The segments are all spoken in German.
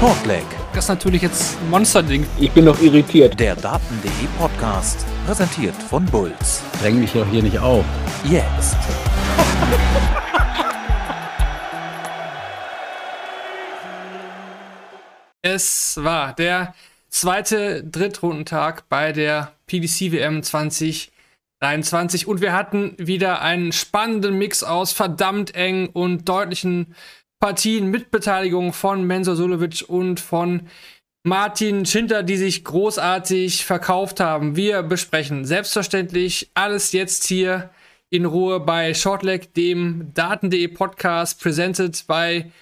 Shortleg. Das ist natürlich jetzt ein Monsterding. Ich bin noch irritiert. Der Daten.de Podcast, präsentiert von Bulls. Dräng mich doch hier nicht auf. Jetzt. Es war der zweite Drittrundentag bei der PDC WM 2023 und wir hatten wieder einen spannenden Mix aus verdammt eng und deutlichen Partien mit Beteiligung von Mensur Sulovic und von Martin Schinter, die sich großartig verkauft haben. Wir besprechen selbstverständlich alles jetzt hier in Ruhe bei Shortleg, dem Daten.de Podcast, presented by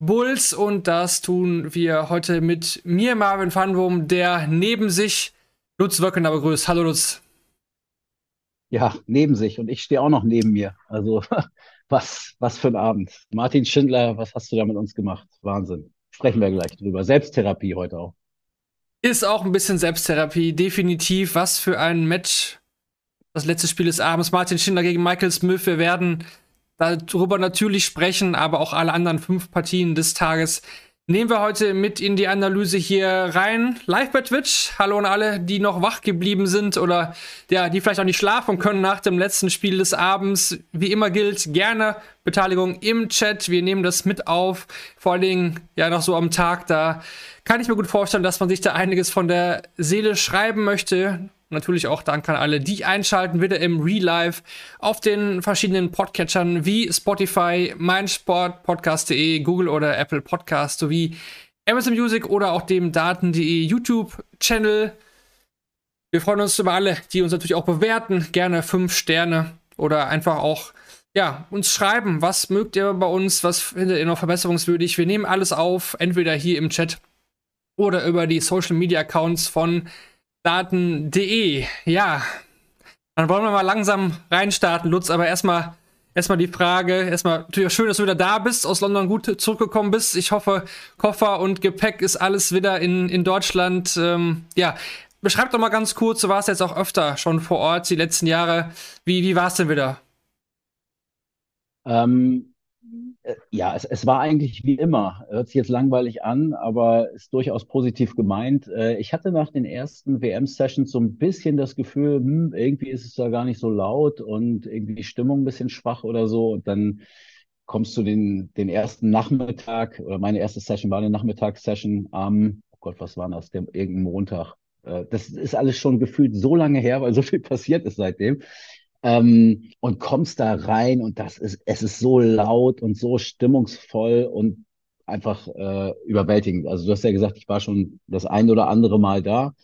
Bulls. Und das tun wir heute mit mir, Marvin Fanwurm, der neben sich Lutz Wöckener begrüßt. Hallo Lutz. Ja, neben sich. Und ich stehe auch noch neben mir. Also Was, was für ein Abend. Martin Schindler, was hast du da mit uns gemacht? Wahnsinn. Sprechen wir gleich drüber. Selbsttherapie heute auch. Ist auch ein bisschen Selbsttherapie, definitiv. Was für ein Match. Das letzte Spiel des Abends. Martin Schindler gegen Michael Smith. Wir werden darüber natürlich sprechen, aber auch alle anderen fünf Partien des Tages nehmen wir heute mit in die Analyse hier rein. Live bei Twitch. Hallo an alle, die noch wach geblieben sind oder ja, die vielleicht auch nicht schlafen können nach dem letzten Spiel des Abends. Wie immer gilt, gerne Beteiligung im Chat. Wir nehmen das mit auf. Vor allen Dingen ja noch so am Tag. Da kann ich mir gut vorstellen, dass man sich da einiges von der Seele schreiben möchte natürlich auch Dank an alle, die einschalten, wieder im Real Life auf den verschiedenen Podcatchern wie Spotify, meinsportpodcast.de, Google oder Apple Podcast sowie Amazon Music oder auch dem Daten.de YouTube-Channel. Wir freuen uns über alle, die uns natürlich auch bewerten. Gerne fünf Sterne oder einfach auch ja, uns schreiben, was mögt ihr bei uns, was findet ihr noch verbesserungswürdig. Wir nehmen alles auf, entweder hier im Chat oder über die Social Media Accounts von Daten.de. Ja, dann wollen wir mal langsam reinstarten, Lutz, aber erstmal erstmal die Frage, erstmal natürlich schön, dass du wieder da bist, aus London gut zurückgekommen bist. Ich hoffe, Koffer und Gepäck ist alles wieder in, in Deutschland. Ähm, ja, beschreib doch mal ganz kurz, du warst jetzt auch öfter schon vor Ort die letzten Jahre. Wie, wie war es denn wieder? Ähm, äh, ja, es, es war eigentlich wie immer. Hört sich jetzt langweilig an, aber ist durchaus positiv gemeint. Äh, ich hatte nach den ersten WM-Sessions so ein bisschen das Gefühl, hm, irgendwie ist es da gar nicht so laut und irgendwie die Stimmung ein bisschen schwach oder so. Und dann kommst du den, den ersten Nachmittag, oder meine erste Session war eine Nachmittagssession am, oh Gott, was war das, irgendein Montag. Äh, das ist alles schon gefühlt so lange her, weil so viel passiert ist seitdem ähm, und kommst da rein und das ist, es ist so laut und so stimmungsvoll und einfach äh, überwältigend. Also du hast ja gesagt, ich war schon das ein oder andere Mal da.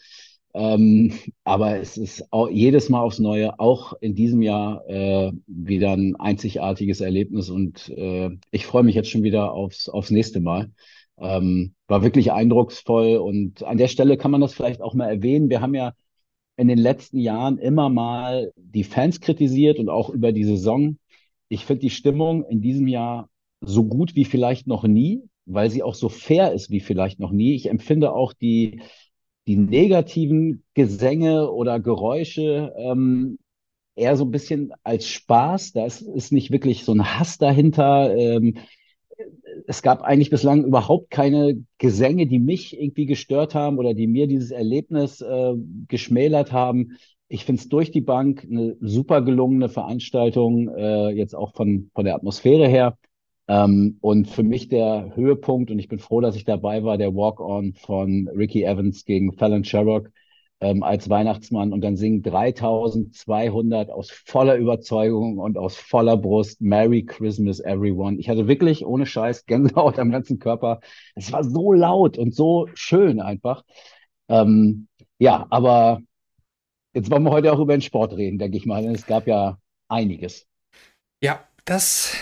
Ähm, aber es ist auch jedes Mal aufs Neue, auch in diesem Jahr äh, wieder ein einzigartiges Erlebnis und äh, ich freue mich jetzt schon wieder aufs, aufs nächste Mal. Ähm, war wirklich eindrucksvoll und an der Stelle kann man das vielleicht auch mal erwähnen. Wir haben ja in den letzten Jahren immer mal die Fans kritisiert und auch über die Saison. Ich finde die Stimmung in diesem Jahr so gut wie vielleicht noch nie, weil sie auch so fair ist wie vielleicht noch nie. Ich empfinde auch die, die negativen Gesänge oder Geräusche ähm, eher so ein bisschen als Spaß. Da ist, nicht wirklich so ein Hass dahinter. Ähm, es gab eigentlich bislang überhaupt keine Gesänge, die mich irgendwie gestört haben oder die mir dieses Erlebnis äh, geschmälert haben. Ich finde es durch die Bank eine super gelungene Veranstaltung, äh, jetzt auch von, von der Atmosphäre her. Ähm, und für mich der Höhepunkt, und ich bin froh, dass ich dabei war, der Walk-On von Ricky Evans gegen Fallon Sherrock ähm, als Weihnachtsmann und dann singen 3200 aus voller Überzeugung und aus voller Brust Merry Christmas everyone. Ich hatte wirklich ohne Scheiß Gänsehaut am ganzen Körper. Es war so laut und so schön einfach. Ähm, ja, aber jetzt wollen wir heute auch über den Sport reden, denke ich mal. Denn es gab ja einiges. Ja, das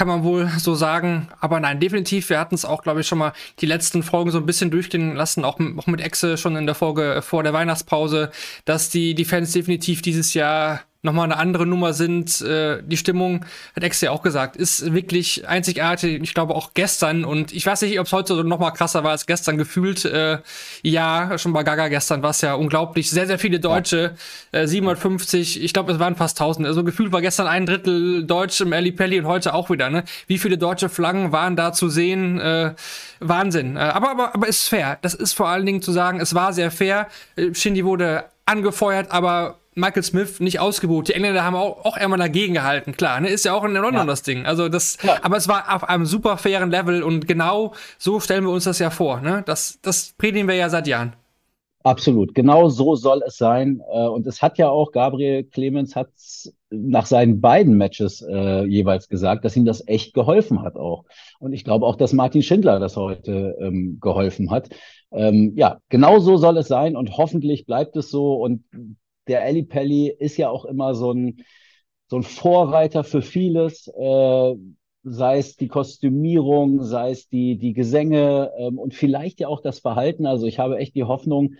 kann man wohl so sagen. Aber nein, definitiv, wir hatten es auch, glaube ich, schon mal die letzten Folgen so ein bisschen durchgehen lassen, auch, auch mit Exe schon in der Folge vor der Weihnachtspause, dass die, die Fans definitiv dieses Jahr nochmal eine andere Nummer sind. Äh, die Stimmung, hat Ex ja auch gesagt, ist wirklich einzigartig. Ich glaube auch gestern und ich weiß nicht, ob es heute so nochmal krasser war als gestern gefühlt. Äh, ja, schon bei Gaga gestern war es ja unglaublich. Sehr, sehr viele Deutsche, äh, 750, ich glaube, es waren fast 1000. Also gefühlt war gestern ein Drittel Deutsch im Ali Pelli und heute auch wieder. Ne? Wie viele deutsche Flaggen waren da zu sehen? Äh, Wahnsinn. Äh, aber, aber, aber ist fair. Das ist vor allen Dingen zu sagen, es war sehr fair. Äh, Shindy wurde angefeuert, aber Michael Smith nicht ausgebucht. Die Engländer haben auch, auch einmal dagegen gehalten, klar. Ne? Ist ja auch in London ja. das Ding. Also das, ja. aber es war auf einem super fairen Level und genau so stellen wir uns das ja vor. Ne? Das, das predigen wir ja seit Jahren. Absolut, genau so soll es sein. Äh, und es hat ja auch, Gabriel Clemens hat nach seinen beiden Matches äh, jeweils gesagt, dass ihm das echt geholfen hat auch. Und ich glaube auch, dass Martin Schindler das heute ähm, geholfen hat. Ähm, ja, genau so soll es sein und hoffentlich bleibt es so. Und der Ali Pelli ist ja auch immer so ein, so ein Vorreiter für vieles, äh, sei es die Kostümierung, sei es die, die Gesänge ähm, und vielleicht ja auch das Verhalten. Also ich habe echt die Hoffnung,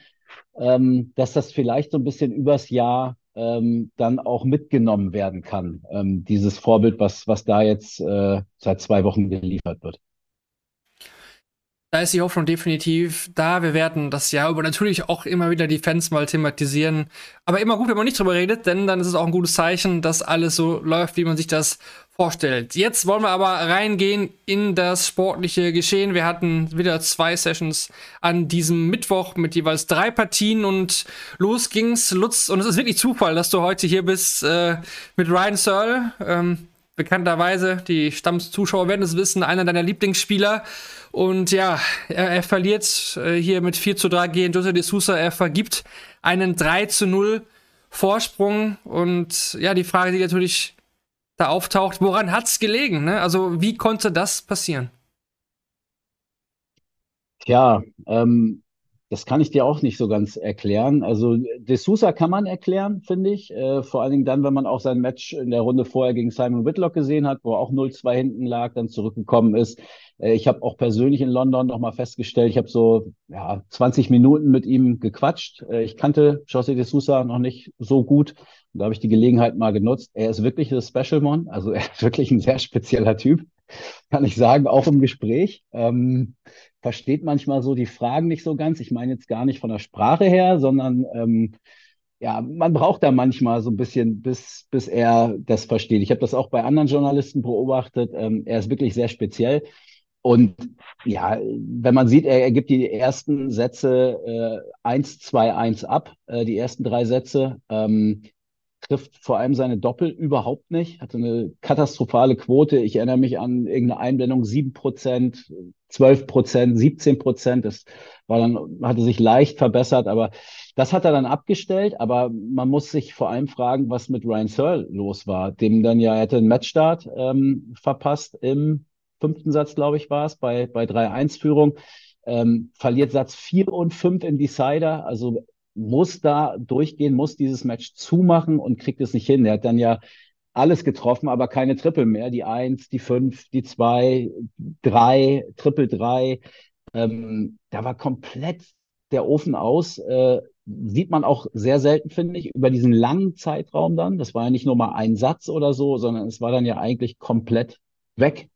ähm, dass das vielleicht so ein bisschen übers Jahr ähm, dann auch mitgenommen werden kann, ähm, dieses Vorbild, was, was da jetzt äh, seit zwei Wochen geliefert wird da ist die Hoffnung definitiv da. Wir werden das Jahr über natürlich auch immer wieder die Fans mal thematisieren. Aber immer gut, wenn man nicht drüber redet, denn dann ist es auch ein gutes Zeichen, dass alles so läuft, wie man sich das vorstellt. Jetzt wollen wir aber reingehen in das sportliche Geschehen. Wir hatten wieder zwei Sessions an diesem Mittwoch mit jeweils drei Partien und los ging's. Lutz, und es ist wirklich Zufall, dass du heute hier bist äh, mit Ryan Searle. Ähm, bekannterweise, die Stammzuschauer werden es wissen, einer deiner Lieblingsspieler. Und ja, er, er verliert äh, hier mit 4 zu 3 gegen Jose de Sousa. Er vergibt einen 3 zu 0 Vorsprung. Und ja, die Frage, die natürlich da auftaucht, woran hat es gelegen? Ne? Also, wie konnte das passieren? Ja, ähm, das kann ich dir auch nicht so ganz erklären. Also De Sousa kann man erklären, finde ich. Äh, vor allen Dingen dann, wenn man auch sein Match in der Runde vorher gegen Simon Whitlock gesehen hat, wo er auch 0-2 hinten lag, dann zurückgekommen ist. Äh, ich habe auch persönlich in London nochmal festgestellt, ich habe so ja, 20 Minuten mit ihm gequatscht. Äh, ich kannte José De Sousa noch nicht so gut. Und da habe ich die Gelegenheit mal genutzt. Er ist wirklich ein Special Mon, also er ist wirklich ein sehr spezieller Typ, kann ich sagen, auch im Gespräch. Ähm, versteht manchmal so die Fragen nicht so ganz. Ich meine jetzt gar nicht von der Sprache her, sondern ähm, ja, man braucht da manchmal so ein bisschen, bis, bis er das versteht. Ich habe das auch bei anderen Journalisten beobachtet. Ähm, er ist wirklich sehr speziell. Und ja, wenn man sieht, er, er gibt die ersten Sätze äh, 1, 2, 1 ab, äh, die ersten drei Sätze. Ähm, trifft vor allem seine Doppel überhaupt nicht, hatte eine katastrophale Quote. Ich erinnere mich an irgendeine Einblendung, 7 Prozent, 12 Prozent, 17 Prozent. Das war dann, hatte sich leicht verbessert, aber das hat er dann abgestellt. Aber man muss sich vor allem fragen, was mit Ryan Searle los war, dem dann ja, er hätte einen Matchstart ähm, verpasst im fünften Satz, glaube ich, war es, bei, bei 3-1-Führung. Ähm, verliert Satz 4 und 5 im Decider. Also muss da durchgehen, muss dieses Match zumachen und kriegt es nicht hin. Er hat dann ja alles getroffen, aber keine Triple mehr. Die Eins, die Fünf, die Zwei, Drei, Triple Drei. Ähm, da war komplett der Ofen aus. Äh, sieht man auch sehr selten, finde ich, über diesen langen Zeitraum dann. Das war ja nicht nur mal ein Satz oder so, sondern es war dann ja eigentlich komplett weg.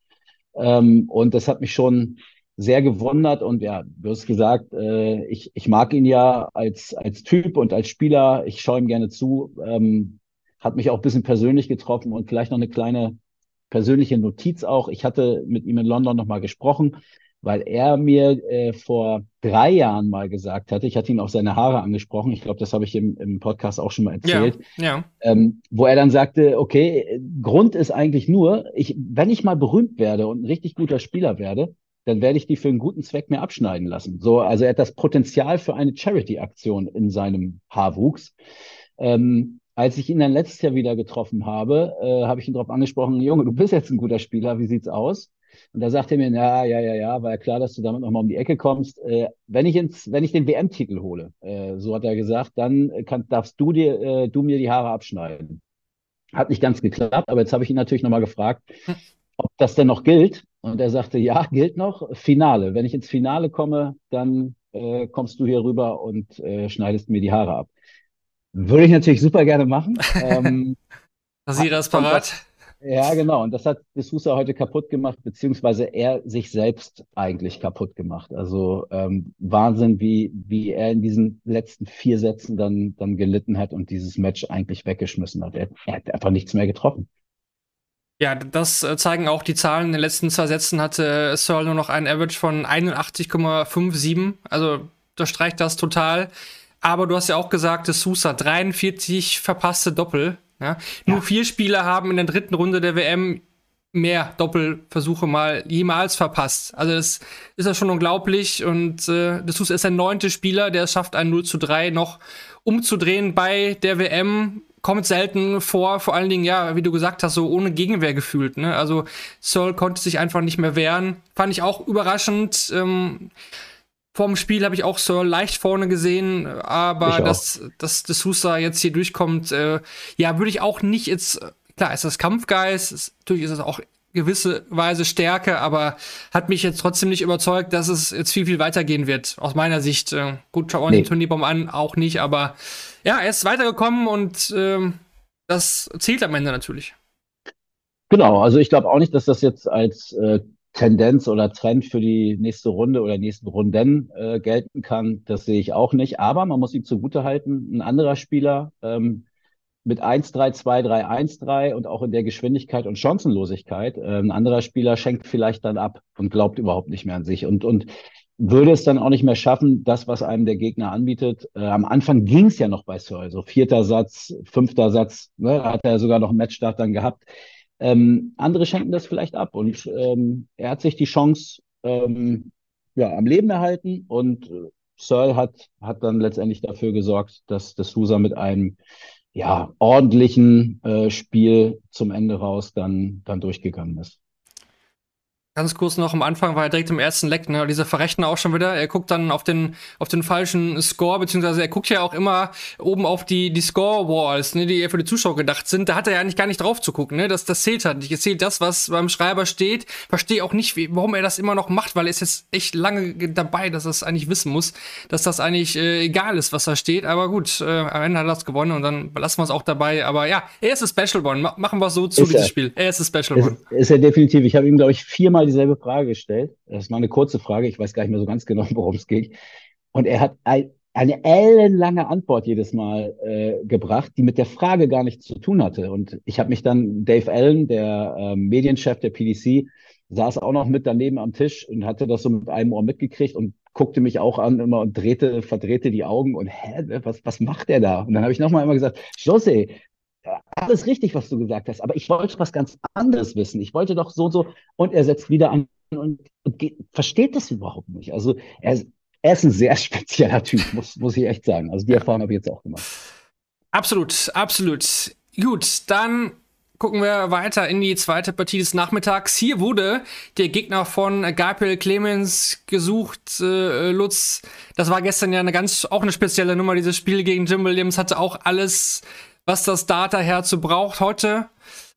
Ähm, und das hat mich schon sehr gewundert und ja, du hast gesagt, äh, ich, ich mag ihn ja als, als Typ und als Spieler. Ich schaue ihm gerne zu. Ähm, hat mich auch ein bisschen persönlich getroffen und vielleicht noch eine kleine persönliche Notiz auch. Ich hatte mit ihm in London nochmal gesprochen, weil er mir äh, vor drei Jahren mal gesagt hatte, ich hatte ihn auf seine Haare angesprochen, ich glaube, das habe ich im, im Podcast auch schon mal erzählt, ja, ja. Ähm, wo er dann sagte, okay, Grund ist eigentlich nur, ich, wenn ich mal berühmt werde und ein richtig guter Spieler werde, dann werde ich die für einen guten Zweck mehr abschneiden lassen. So, also er hat das Potenzial für eine Charity-Aktion in seinem Haarwuchs. Ähm, als ich ihn dann letztes Jahr wieder getroffen habe, äh, habe ich ihn darauf angesprochen, Junge, du bist jetzt ein guter Spieler, wie sieht's aus? Und da sagte er mir, ja, ja, ja, ja, war ja klar, dass du damit nochmal um die Ecke kommst. Äh, wenn ich ins, wenn ich den WM-Titel hole, äh, so hat er gesagt, dann kann, darfst du dir, äh, du mir die Haare abschneiden. Hat nicht ganz geklappt, aber jetzt habe ich ihn natürlich nochmal gefragt, ob das denn noch gilt. Und er sagte, ja, gilt noch. Finale. Wenn ich ins Finale komme, dann äh, kommst du hier rüber und äh, schneidest mir die Haare ab. Würde ich natürlich super gerne machen. ähm, Rasierer ist parat. Ja, genau. Und das hat D'Souza heute kaputt gemacht, beziehungsweise er sich selbst eigentlich kaputt gemacht. Also ähm, Wahnsinn, wie, wie er in diesen letzten vier Sätzen dann, dann gelitten hat und dieses Match eigentlich weggeschmissen hat. Er, er hat einfach nichts mehr getroffen. Ja, das äh, zeigen auch die Zahlen. In den letzten zwei Sätzen hatte Searle nur noch einen Average von 81,57. Also das streicht das total. Aber du hast ja auch gesagt, D'Souza 43 verpasste Doppel. Ja? Nur vier Spieler haben in der dritten Runde der WM mehr Doppelversuche mal jemals verpasst. Also das ist ja schon unglaublich und äh, das ist der neunte Spieler, der es schafft, ein 0 zu 3 noch umzudrehen bei der WM. Kommt selten vor, vor allen Dingen, ja, wie du gesagt hast, so ohne Gegenwehr gefühlt. Ne? Also Searle konnte sich einfach nicht mehr wehren. Fand ich auch überraschend. Ähm, Vorm Spiel habe ich auch so leicht vorne gesehen, aber dass, dass D'Souza jetzt hier durchkommt, äh, ja, würde ich auch nicht jetzt, klar, ist das Kampfgeist, ist, natürlich ist es auch gewisse Weise Stärke, aber hat mich jetzt trotzdem nicht überzeugt, dass es jetzt viel, viel weitergehen wird, aus meiner Sicht. Äh, gut, schau nee. den Turnierbaum an, auch nicht, aber ja, er ist weitergekommen und äh, das zählt am Ende natürlich. Genau, also ich glaube auch nicht, dass das jetzt als äh, Tendenz oder Trend für die nächste Runde oder nächsten Runden äh, gelten kann, das sehe ich auch nicht. Aber man muss ihm zugutehalten, ein anderer Spieler ähm, mit 1-3, 2-3, 1-3 und auch in der Geschwindigkeit und Chancenlosigkeit, äh, ein anderer Spieler schenkt vielleicht dann ab und glaubt überhaupt nicht mehr an sich und, und würde es dann auch nicht mehr schaffen, das, was einem der Gegner anbietet. Äh, am Anfang ging es ja noch bei Searle, so vierter Satz, fünfter Satz, ne, hat er sogar noch einen Matchstart dann gehabt. Ähm, andere schenken das vielleicht ab und ähm, er hat sich die Chance ähm, ja, am Leben erhalten und äh, Searle hat, hat dann letztendlich dafür gesorgt, dass das Susa mit einem ja, ordentlichen äh, Spiel zum Ende raus dann, dann durchgegangen ist. Ganz kurz noch am Anfang war er direkt im ersten Leck, ne? Dieser Verrechner auch schon wieder. Er guckt dann auf den, auf den falschen Score, beziehungsweise er guckt ja auch immer oben auf die, die Score-Walls, ne, die ja für die Zuschauer gedacht sind. Da hat er ja eigentlich gar nicht drauf zu gucken, ne? Das, das zählt halt nicht. Es zählt das, was beim Schreiber steht. Verstehe auch nicht, wie, warum er das immer noch macht, weil er ist jetzt echt lange dabei, dass er es eigentlich wissen muss, dass das eigentlich äh, egal ist, was da steht. Aber gut, äh, am Ende hat er es gewonnen und dann lassen wir es auch dabei. Aber ja, er ist das Special One. Machen wir es so zu, ist dieses er. Spiel. Er ist das Special ist, One. Ist er definitiv. Ich habe ihm, glaube ich, viermal mal dieselbe Frage gestellt. Das war eine kurze Frage. Ich weiß gar nicht mehr so ganz genau, worum es ging. Und er hat ein, eine ellenlange Antwort jedes Mal äh, gebracht, die mit der Frage gar nichts zu tun hatte. Und ich habe mich dann, Dave Allen, der äh, Medienchef der PDC, saß auch noch mit daneben am Tisch und hatte das so mit einem Ohr mitgekriegt und guckte mich auch an immer und drehte, verdrehte die Augen und hä, was, was macht der da? Und dann habe ich nochmal immer gesagt, Jose, alles richtig, was du gesagt hast, aber ich wollte was ganz anderes wissen. Ich wollte doch so und so. Und er setzt wieder an und, und geht, versteht das überhaupt nicht. Also er, er ist ein sehr spezieller Typ, muss, muss ich echt sagen. Also die Erfahrung habe ich jetzt auch gemacht. Absolut, absolut. Gut, dann gucken wir weiter in die zweite Partie des Nachmittags. Hier wurde der Gegner von Gabriel Clemens gesucht. Äh, Lutz, das war gestern ja eine ganz, auch eine spezielle Nummer. Dieses Spiel gegen Jim Williams hatte auch alles was das Data-Herz so braucht. Heute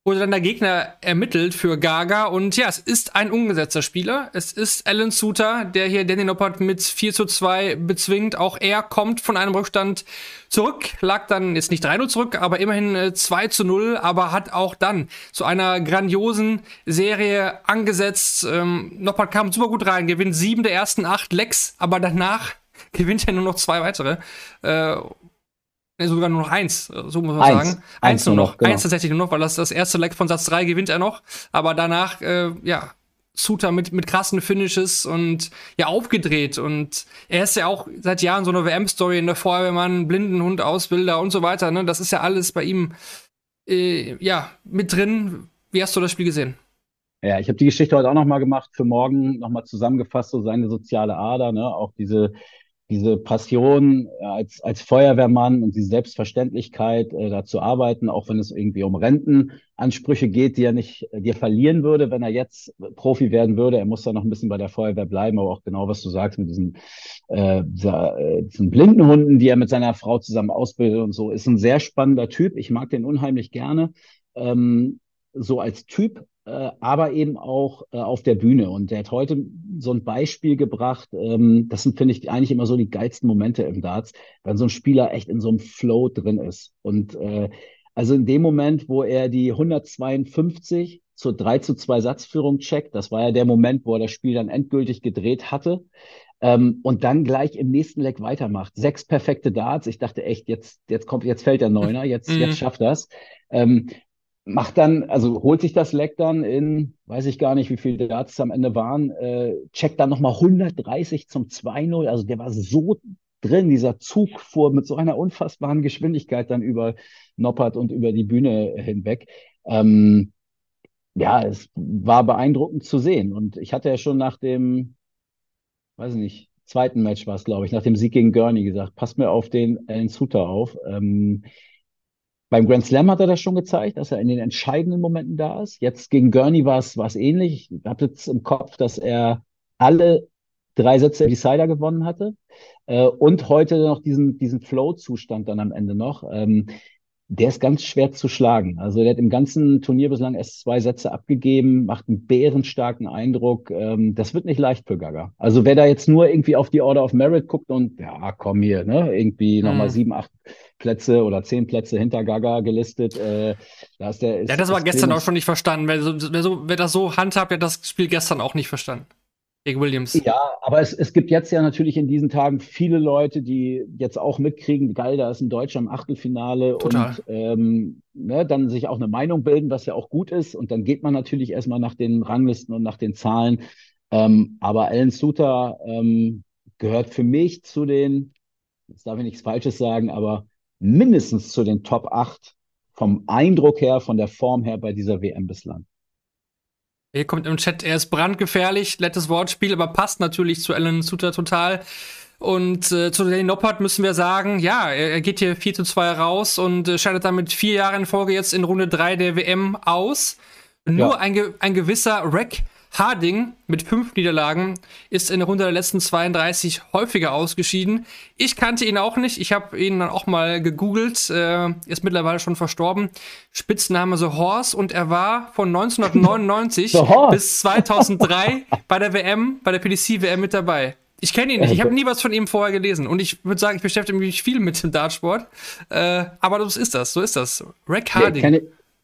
wurde dann der Gegner ermittelt für Gaga und ja, es ist ein ungesetzter Spieler. Es ist Alan Suter, der hier Danny Noppert mit 4 zu 2 bezwingt. Auch er kommt von einem Rückstand zurück, lag dann jetzt nicht 3-0 zurück, aber immerhin 2 äh, zu 0, aber hat auch dann zu einer grandiosen Serie angesetzt. Ähm, Noppert kam super gut rein, gewinnt sieben der ersten acht Lecks, aber danach gewinnt er nur noch zwei weitere. Äh, sogar nur noch eins, so muss man eins. sagen. Eins, eins nur noch, genau. eins tatsächlich nur noch, weil das das erste Leck von Satz 3 gewinnt er noch. Aber danach, äh, ja, Suter mit, mit krassen Finishes und ja, aufgedreht. Und er ist ja auch seit Jahren so eine WM-Story in der Feuerwehrmann, Blindenhund, Ausbilder und so weiter. Ne? Das ist ja alles bei ihm äh, ja, mit drin. Wie hast du das Spiel gesehen? Ja, ich habe die Geschichte heute auch nochmal gemacht, für morgen nochmal zusammengefasst, so seine soziale Ader, ne? auch diese diese Passion äh, als, als Feuerwehrmann und die Selbstverständlichkeit, äh, da zu arbeiten, auch wenn es irgendwie um Rentenansprüche geht, die er nicht, die er verlieren würde, wenn er jetzt Profi werden würde. Er muss da noch ein bisschen bei der Feuerwehr bleiben, aber auch genau, was du sagst mit diesen, äh, dieser, äh, diesen Blindenhunden, die er mit seiner Frau zusammen ausbildet und so, ist ein sehr spannender Typ. Ich mag den unheimlich gerne. Ähm, so als Typ, äh, aber eben auch äh, auf der Bühne. Und der hat heute so ein Beispiel gebracht. Ähm, das sind, finde ich, eigentlich immer so die geilsten Momente im Darts, wenn so ein Spieler echt in so einem Flow drin ist. Und äh, also in dem Moment, wo er die 152 zur 3 zu 2 Satzführung checkt, das war ja der Moment, wo er das Spiel dann endgültig gedreht hatte, ähm, und dann gleich im nächsten Leck weitermacht. Sechs perfekte Darts. Ich dachte echt, jetzt, jetzt kommt, jetzt fällt der Neuner, jetzt, mhm. jetzt schafft das. Ähm, macht dann, also holt sich das Leck dann in, weiß ich gar nicht, wie viele Darts am Ende waren, äh, checkt dann nochmal 130 zum 2-0. Also der war so drin, dieser Zug fuhr mit so einer unfassbaren Geschwindigkeit dann über Noppert und über die Bühne hinweg. Ähm, ja, es war beeindruckend zu sehen. Und ich hatte ja schon nach dem, weiß ich nicht, zweiten Match war es, glaube ich, nach dem Sieg gegen Gurney gesagt, passt mir auf den Alan Suter auf. Ähm, beim Grand Slam hat er das schon gezeigt, dass er in den entscheidenden Momenten da ist. Jetzt gegen Gurney war es, war es ähnlich. Ich habe jetzt im Kopf, dass er alle drei Sätze Decider gewonnen hatte äh, und heute noch diesen, diesen Flow-Zustand dann am Ende noch. Ähm, der ist ganz schwer zu schlagen. Also der hat im ganzen Turnier bislang erst zwei Sätze abgegeben, macht einen bärenstarken Eindruck. Ähm, das wird nicht leicht für Gaga. Also wer da jetzt nur irgendwie auf die Order of Merit guckt und ja, komm hier, ne, irgendwie mhm. nochmal sieben, acht Plätze oder zehn Plätze hinter Gaga gelistet. Äh, da ist der, ist, ja, das war gestern auch schon nicht verstanden. Wer, so, wer, so, wer das so handhabt, der hat das Spiel gestern auch nicht verstanden gegen Williams. Ja, aber es, es gibt jetzt ja natürlich in diesen Tagen viele Leute, die jetzt auch mitkriegen, geil, da ist ein Deutscher im Achtelfinale Total. und ähm, ne, dann sich auch eine Meinung bilden, was ja auch gut ist. Und dann geht man natürlich erstmal nach den Ranglisten und nach den Zahlen. Ähm, aber Alan Suter ähm, gehört für mich zu den, jetzt darf ich nichts Falsches sagen, aber mindestens zu den Top 8 vom Eindruck her, von der Form her bei dieser WM bislang. Hier kommt im Chat, er ist brandgefährlich, nettes Wortspiel, aber passt natürlich zu Alan Suter total. Und äh, zu Danny Noppert müssen wir sagen, ja, er, er, geht hier 4 zu 2 raus und äh, scheidet damit vier Jahre in Folge jetzt in Runde 3 der WM aus. Nur ja. ein, ein gewisser Rack Harding mit fünf Niederlagen ist in der Runde der letzten 32 häufiger ausgeschieden. Ich kannte ihn auch nicht. Ich habe ihn dann auch mal gegoogelt. Äh, ist mittlerweile schon verstorben. Spitzname The Horse und er war von 1999 bis 2003 bei der WM, bei der PDC-WM mit dabei. Ich kenne ihn nicht. Ich habe nie was von ihm vorher gelesen. Und ich würde sagen, ich beschäftige mich viel mit dem Dartsport. Äh, aber so ist das. So ist das. Rack Harding. Ja,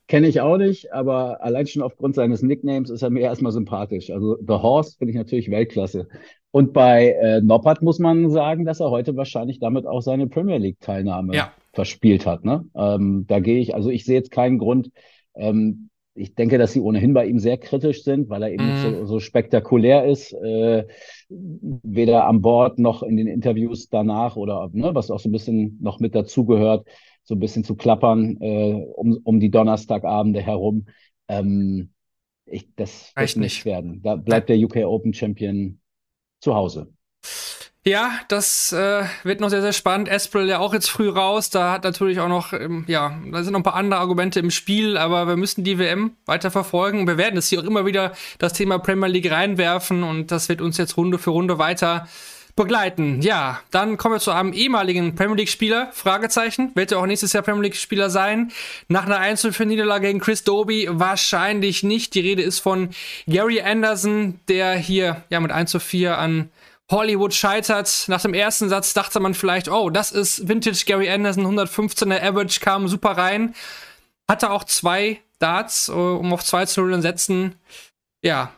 Kenne ich auch nicht, aber allein schon aufgrund seines Nicknames ist er mir erstmal sympathisch. Also The Horse finde ich natürlich Weltklasse. Und bei äh, Noppert muss man sagen, dass er heute wahrscheinlich damit auch seine Premier League-Teilnahme ja. verspielt hat. Ne? Ähm, da gehe ich, also ich sehe jetzt keinen Grund. Ähm, ich denke, dass sie ohnehin bei ihm sehr kritisch sind, weil er eben mm. so, so, spektakulär ist, äh, weder an Bord noch in den Interviews danach oder ne, was auch so ein bisschen noch mit dazugehört so ein bisschen zu klappern äh, um, um die Donnerstagabende herum. Ähm, ich, das wird nicht werden. Da bleibt der UK Open Champion zu Hause. Ja, das äh, wird noch sehr, sehr spannend. Esprel ja auch jetzt früh raus. Da hat natürlich auch noch, ähm, ja, da sind noch ein paar andere Argumente im Spiel, aber wir müssen die WM weiter verfolgen. Wir werden es hier auch immer wieder das Thema Premier League reinwerfen und das wird uns jetzt Runde für Runde weiter begleiten. Ja, dann kommen wir zu einem ehemaligen Premier League-Spieler, Fragezeichen, wird er auch nächstes Jahr Premier League-Spieler sein. Nach einer Einzelfeld-Niederlage gegen Chris Doby wahrscheinlich nicht. Die Rede ist von Gary Anderson, der hier ja mit 1 zu 4 an Hollywood scheitert. Nach dem ersten Satz dachte man vielleicht, oh, das ist Vintage Gary Anderson, 115er Average, kam super rein. Hatte auch zwei Darts, äh, um auf 2 zu 0 setzen. Ja,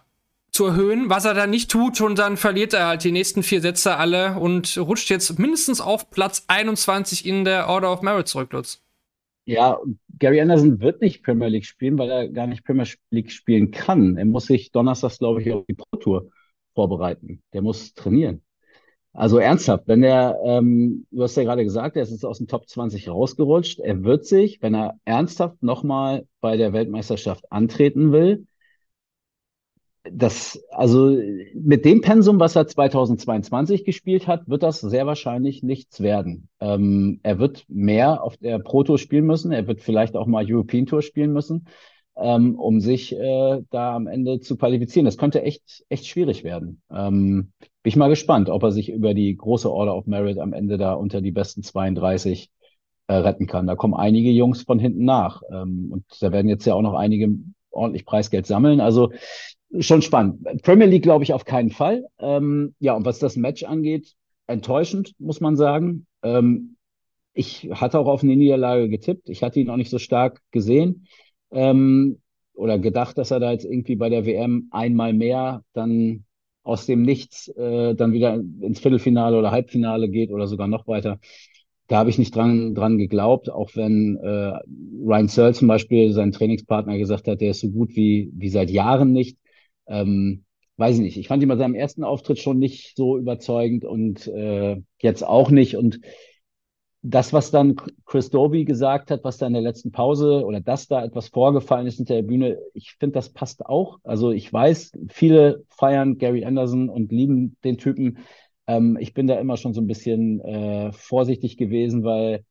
zu erhöhen, was er dann nicht tut und dann verliert er halt die nächsten vier Sätze alle und rutscht jetzt mindestens auf Platz 21 in der Order of Merit zurück, Lutz. Ja, Gary Anderson wird nicht Premier League spielen, weil er gar nicht Premier League spielen kann. Er muss sich donnerstags, glaube ich, auf die Pro Tour vorbereiten. Der muss trainieren. Also ernsthaft, wenn er, ähm, du hast ja gerade gesagt, er ist jetzt aus dem Top 20 rausgerutscht. Er wird sich, wenn er ernsthaft nochmal bei der Weltmeisterschaft antreten will, das, also mit dem Pensum, was er 2022 gespielt hat, wird das sehr wahrscheinlich nichts werden. Ähm, er wird mehr auf der Pro Tour spielen müssen. Er wird vielleicht auch mal European Tour spielen müssen, ähm, um sich äh, da am Ende zu qualifizieren. Das könnte echt, echt schwierig werden. Ähm, bin ich mal gespannt, ob er sich über die große Order of Merit am Ende da unter die besten 32 äh, retten kann. Da kommen einige Jungs von hinten nach. Ähm, und da werden jetzt ja auch noch einige ordentlich Preisgeld sammeln. Also schon spannend. Premier League glaube ich auf keinen Fall. Ähm, ja, und was das Match angeht, enttäuschend, muss man sagen. Ähm, ich hatte auch auf eine Niederlage getippt. Ich hatte ihn auch nicht so stark gesehen ähm, oder gedacht, dass er da jetzt irgendwie bei der WM einmal mehr dann aus dem Nichts äh, dann wieder ins Viertelfinale oder Halbfinale geht oder sogar noch weiter. Da habe ich nicht dran, dran geglaubt, auch wenn äh, Ryan Searle zum Beispiel, sein Trainingspartner, gesagt hat, der ist so gut wie, wie seit Jahren nicht. Ähm, weiß ich nicht. Ich fand ihn bei seinem ersten Auftritt schon nicht so überzeugend und äh, jetzt auch nicht. Und das, was dann Chris Doby gesagt hat, was da in der letzten Pause oder dass da etwas vorgefallen ist hinter der Bühne, ich finde, das passt auch. Also ich weiß, viele feiern Gary Anderson und lieben den Typen. Ähm, ich bin da immer schon so ein bisschen äh, vorsichtig gewesen, weil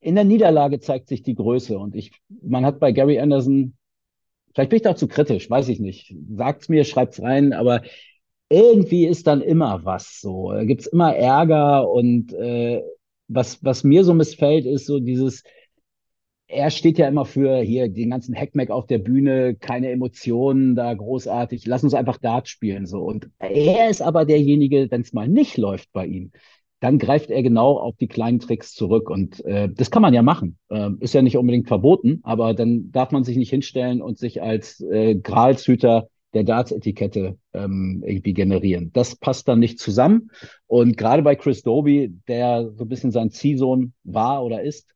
in der Niederlage zeigt sich die Größe. Und ich, man hat bei Gary Anderson, vielleicht bin ich da zu kritisch, weiß ich nicht. Sagt's mir, schreibt's rein, aber irgendwie ist dann immer was so. Da gibt's immer Ärger und äh, was, was mir so missfällt, ist so dieses, er steht ja immer für hier den ganzen Hackmack auf der Bühne, keine Emotionen da großartig, lass uns einfach Dart spielen so. Und er ist aber derjenige, wenn es mal nicht läuft bei ihm, dann greift er genau auf die kleinen Tricks zurück. Und äh, das kann man ja machen. Äh, ist ja nicht unbedingt verboten, aber dann darf man sich nicht hinstellen und sich als äh, Gralshüter der Darts-Etikette ähm, irgendwie generieren. Das passt dann nicht zusammen. Und gerade bei Chris Doby, der so ein bisschen sein Ziehsohn war oder ist,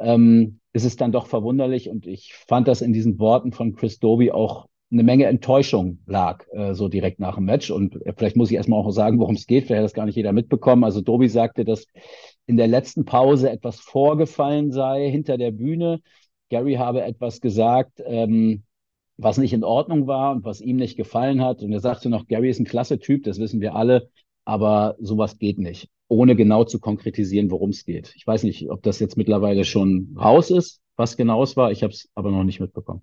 ähm, ist es dann doch verwunderlich. Und ich fand, dass in diesen Worten von Chris Doby auch eine Menge Enttäuschung lag, äh, so direkt nach dem Match. Und äh, vielleicht muss ich erstmal auch sagen, worum es geht. Vielleicht hat das gar nicht jeder mitbekommen. Also Doby sagte, dass in der letzten Pause etwas vorgefallen sei hinter der Bühne. Gary habe etwas gesagt, ähm, was nicht in Ordnung war und was ihm nicht gefallen hat. Und er sagte noch, Gary ist ein klasse Typ, das wissen wir alle, aber sowas geht nicht, ohne genau zu konkretisieren, worum es geht. Ich weiß nicht, ob das jetzt mittlerweile schon raus ist, was genau es war. Ich habe es aber noch nicht mitbekommen.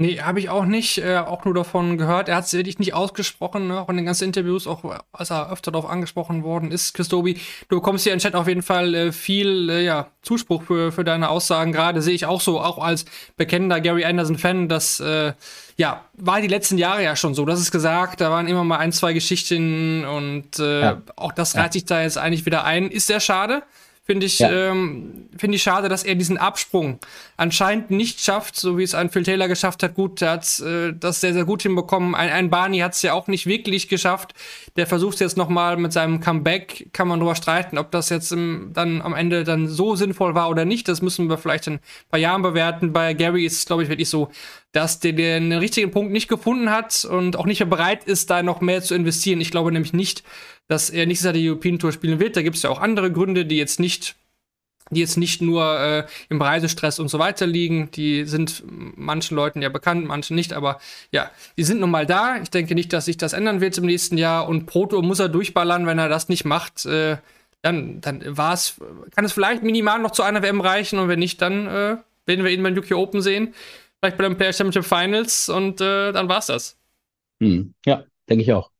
Nee, habe ich auch nicht, äh, auch nur davon gehört. Er hat es wirklich nicht ausgesprochen, ne? auch in den ganzen Interviews, auch als er öfter darauf angesprochen worden ist. Christobi, du bekommst hier im Chat auf jeden Fall äh, viel äh, ja, Zuspruch für, für deine Aussagen. Gerade sehe ich auch so, auch als bekennender Gary Anderson-Fan, das äh, ja, war die letzten Jahre ja schon so. Das ist gesagt, da waren immer mal ein, zwei Geschichten und äh, ja. auch das reiht sich da jetzt eigentlich wieder ein. Ist sehr schade. Finde ich, ja. ähm, finde ich schade, dass er diesen Absprung anscheinend nicht schafft, so wie es ein Phil Taylor geschafft hat. Gut, er hat äh, das sehr, sehr gut hinbekommen. Ein, ein Barney hat es ja auch nicht wirklich geschafft. Der versucht jetzt nochmal mit seinem Comeback. Kann man darüber streiten, ob das jetzt im, dann am Ende dann so sinnvoll war oder nicht. Das müssen wir vielleicht in ein paar Jahren bewerten. Bei Gary ist es, glaube ich, wirklich so, dass der den richtigen Punkt nicht gefunden hat und auch nicht mehr bereit ist, da noch mehr zu investieren. Ich glaube nämlich nicht, dass er nächstes Jahr die European Tour spielen wird. Da gibt es ja auch andere Gründe, die jetzt nicht die jetzt nicht nur äh, im Reisestress und so weiter liegen, die sind manchen Leuten ja bekannt, manchen nicht, aber ja, die sind nun mal da. Ich denke nicht, dass sich das ändern wird im nächsten Jahr und Proto muss er durchballern, wenn er das nicht macht, äh, dann, dann war es, kann es vielleicht minimal noch zu einer WM reichen und wenn nicht, dann äh, werden wir ihn beim UK Open sehen, vielleicht bei den Player Championship Finals und äh, dann war's das. Hm. Ja, denke ich auch.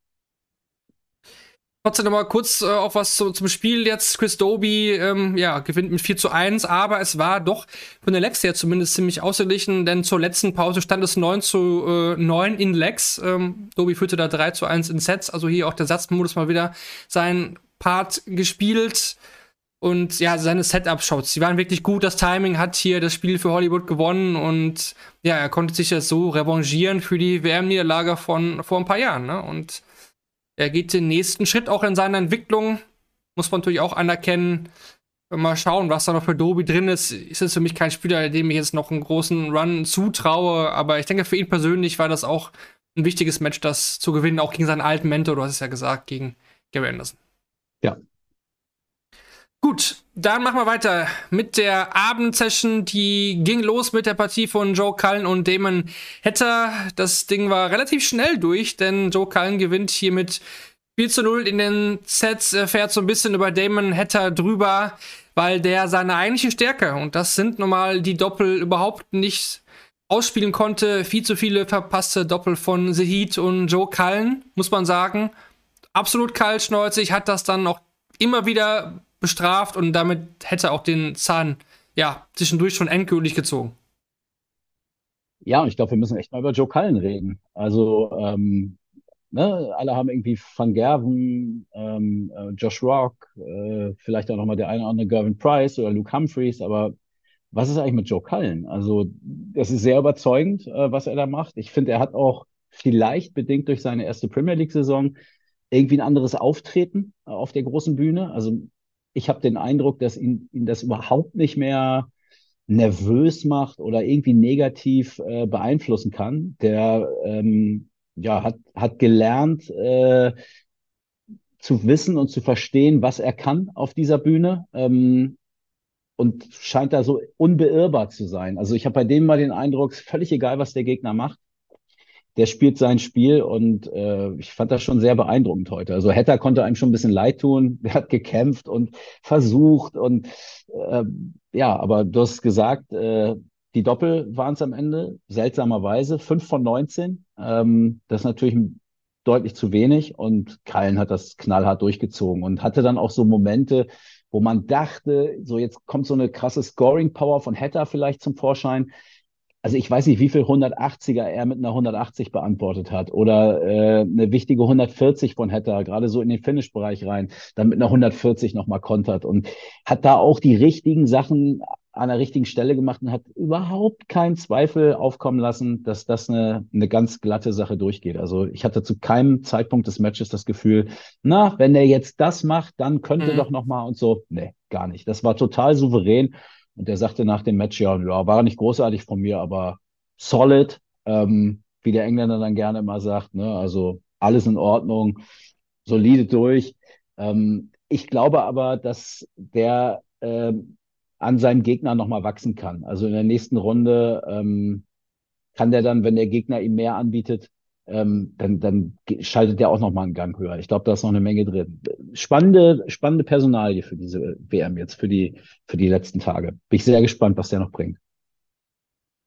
Trotzdem noch mal kurz äh, auch was zu, zum Spiel jetzt. Chris Doby ähm, ja, gewinnt mit 4 zu 1, aber es war doch von der Lex her zumindest ziemlich ausgeglichen, denn zur letzten Pause stand es 9 zu äh, 9 in Lex. Ähm, Doby führte da 3 zu 1 in Sets, also hier auch der Satzmodus mal wieder sein Part gespielt. Und ja, seine Setup-Shots, die waren wirklich gut. Das Timing hat hier das Spiel für Hollywood gewonnen und ja, er konnte sich jetzt so revanchieren für die WM-Niederlage von vor ein paar Jahren. Ne? Und er geht den nächsten Schritt auch in seiner Entwicklung. Muss man natürlich auch anerkennen. Mal schauen, was da noch für Dobi drin ist. Ist es für mich kein Spieler, dem ich jetzt noch einen großen Run zutraue. Aber ich denke, für ihn persönlich war das auch ein wichtiges Match, das zu gewinnen, auch gegen seinen alten Mentor, du hast es ja gesagt, gegen Gary Anderson. Ja, Gut, dann machen wir weiter mit der Abendsession. Die ging los mit der Partie von Joe Cullen und Damon Hatter. Das Ding war relativ schnell durch, denn Joe Cullen gewinnt hier mit 4 zu 0 in den Sets. Er fährt so ein bisschen über Damon Hatter drüber, weil der seine eigentliche Stärke, und das sind normal die Doppel, überhaupt nicht ausspielen konnte. Viel zu viele verpasste Doppel von The Heat und Joe Cullen, muss man sagen. Absolut kaltschnäuzig, hat das dann auch immer wieder bestraft und damit hätte auch den Zahn ja zwischendurch schon endgültig gezogen. Ja, und ich glaube, wir müssen echt mal über Joe Cullen reden. Also, ähm, ne, alle haben irgendwie Van Gerven, ähm, äh, Josh Rock, äh, vielleicht auch nochmal der eine oder andere Gervin Price oder Luke Humphreys, aber was ist eigentlich mit Joe Cullen? Also, das ist sehr überzeugend, äh, was er da macht. Ich finde, er hat auch vielleicht bedingt durch seine erste Premier League-Saison irgendwie ein anderes Auftreten auf der großen Bühne. Also, ich habe den Eindruck, dass ihn, ihn das überhaupt nicht mehr nervös macht oder irgendwie negativ äh, beeinflussen kann. Der ähm, ja, hat, hat gelernt äh, zu wissen und zu verstehen, was er kann auf dieser Bühne. Ähm, und scheint da so unbeirrbar zu sein. Also ich habe bei dem mal den Eindruck, völlig egal, was der Gegner macht, der spielt sein Spiel und äh, ich fand das schon sehr beeindruckend heute. Also Hetter konnte einem schon ein bisschen leid tun, der hat gekämpft und versucht und äh, ja, aber du hast gesagt, äh, die Doppel waren es am Ende, seltsamerweise, 5 von 19. Ähm, das ist natürlich deutlich zu wenig und Kallen hat das knallhart durchgezogen und hatte dann auch so Momente, wo man dachte, so jetzt kommt so eine krasse Scoring-Power von Hatter vielleicht zum Vorschein. Also ich weiß nicht, wie viel 180er er mit einer 180 beantwortet hat oder äh, eine wichtige 140 von Hatter, gerade so in den Finish-Bereich rein, dann mit einer 140 nochmal kontert und hat da auch die richtigen Sachen an der richtigen Stelle gemacht und hat überhaupt keinen Zweifel aufkommen lassen, dass das eine, eine ganz glatte Sache durchgeht. Also ich hatte zu keinem Zeitpunkt des Matches das Gefühl, na, wenn er jetzt das macht, dann könnte mhm. doch nochmal und so. Nee, gar nicht. Das war total souverän. Und er sagte nach dem Match, ja, ja, war nicht großartig von mir, aber solid, ähm, wie der Engländer dann gerne immer sagt, ne? Also alles in Ordnung, solide durch. Ähm, ich glaube aber, dass der ähm, an seinem Gegner nochmal wachsen kann. Also in der nächsten Runde ähm, kann der dann, wenn der Gegner ihm mehr anbietet, ähm, dann, dann schaltet er auch nochmal einen Gang höher. Ich glaube, da ist noch eine Menge drin. Spannende, spannende Personalie für diese WM jetzt, für die, für die letzten Tage. Bin ich sehr gespannt, was der noch bringt.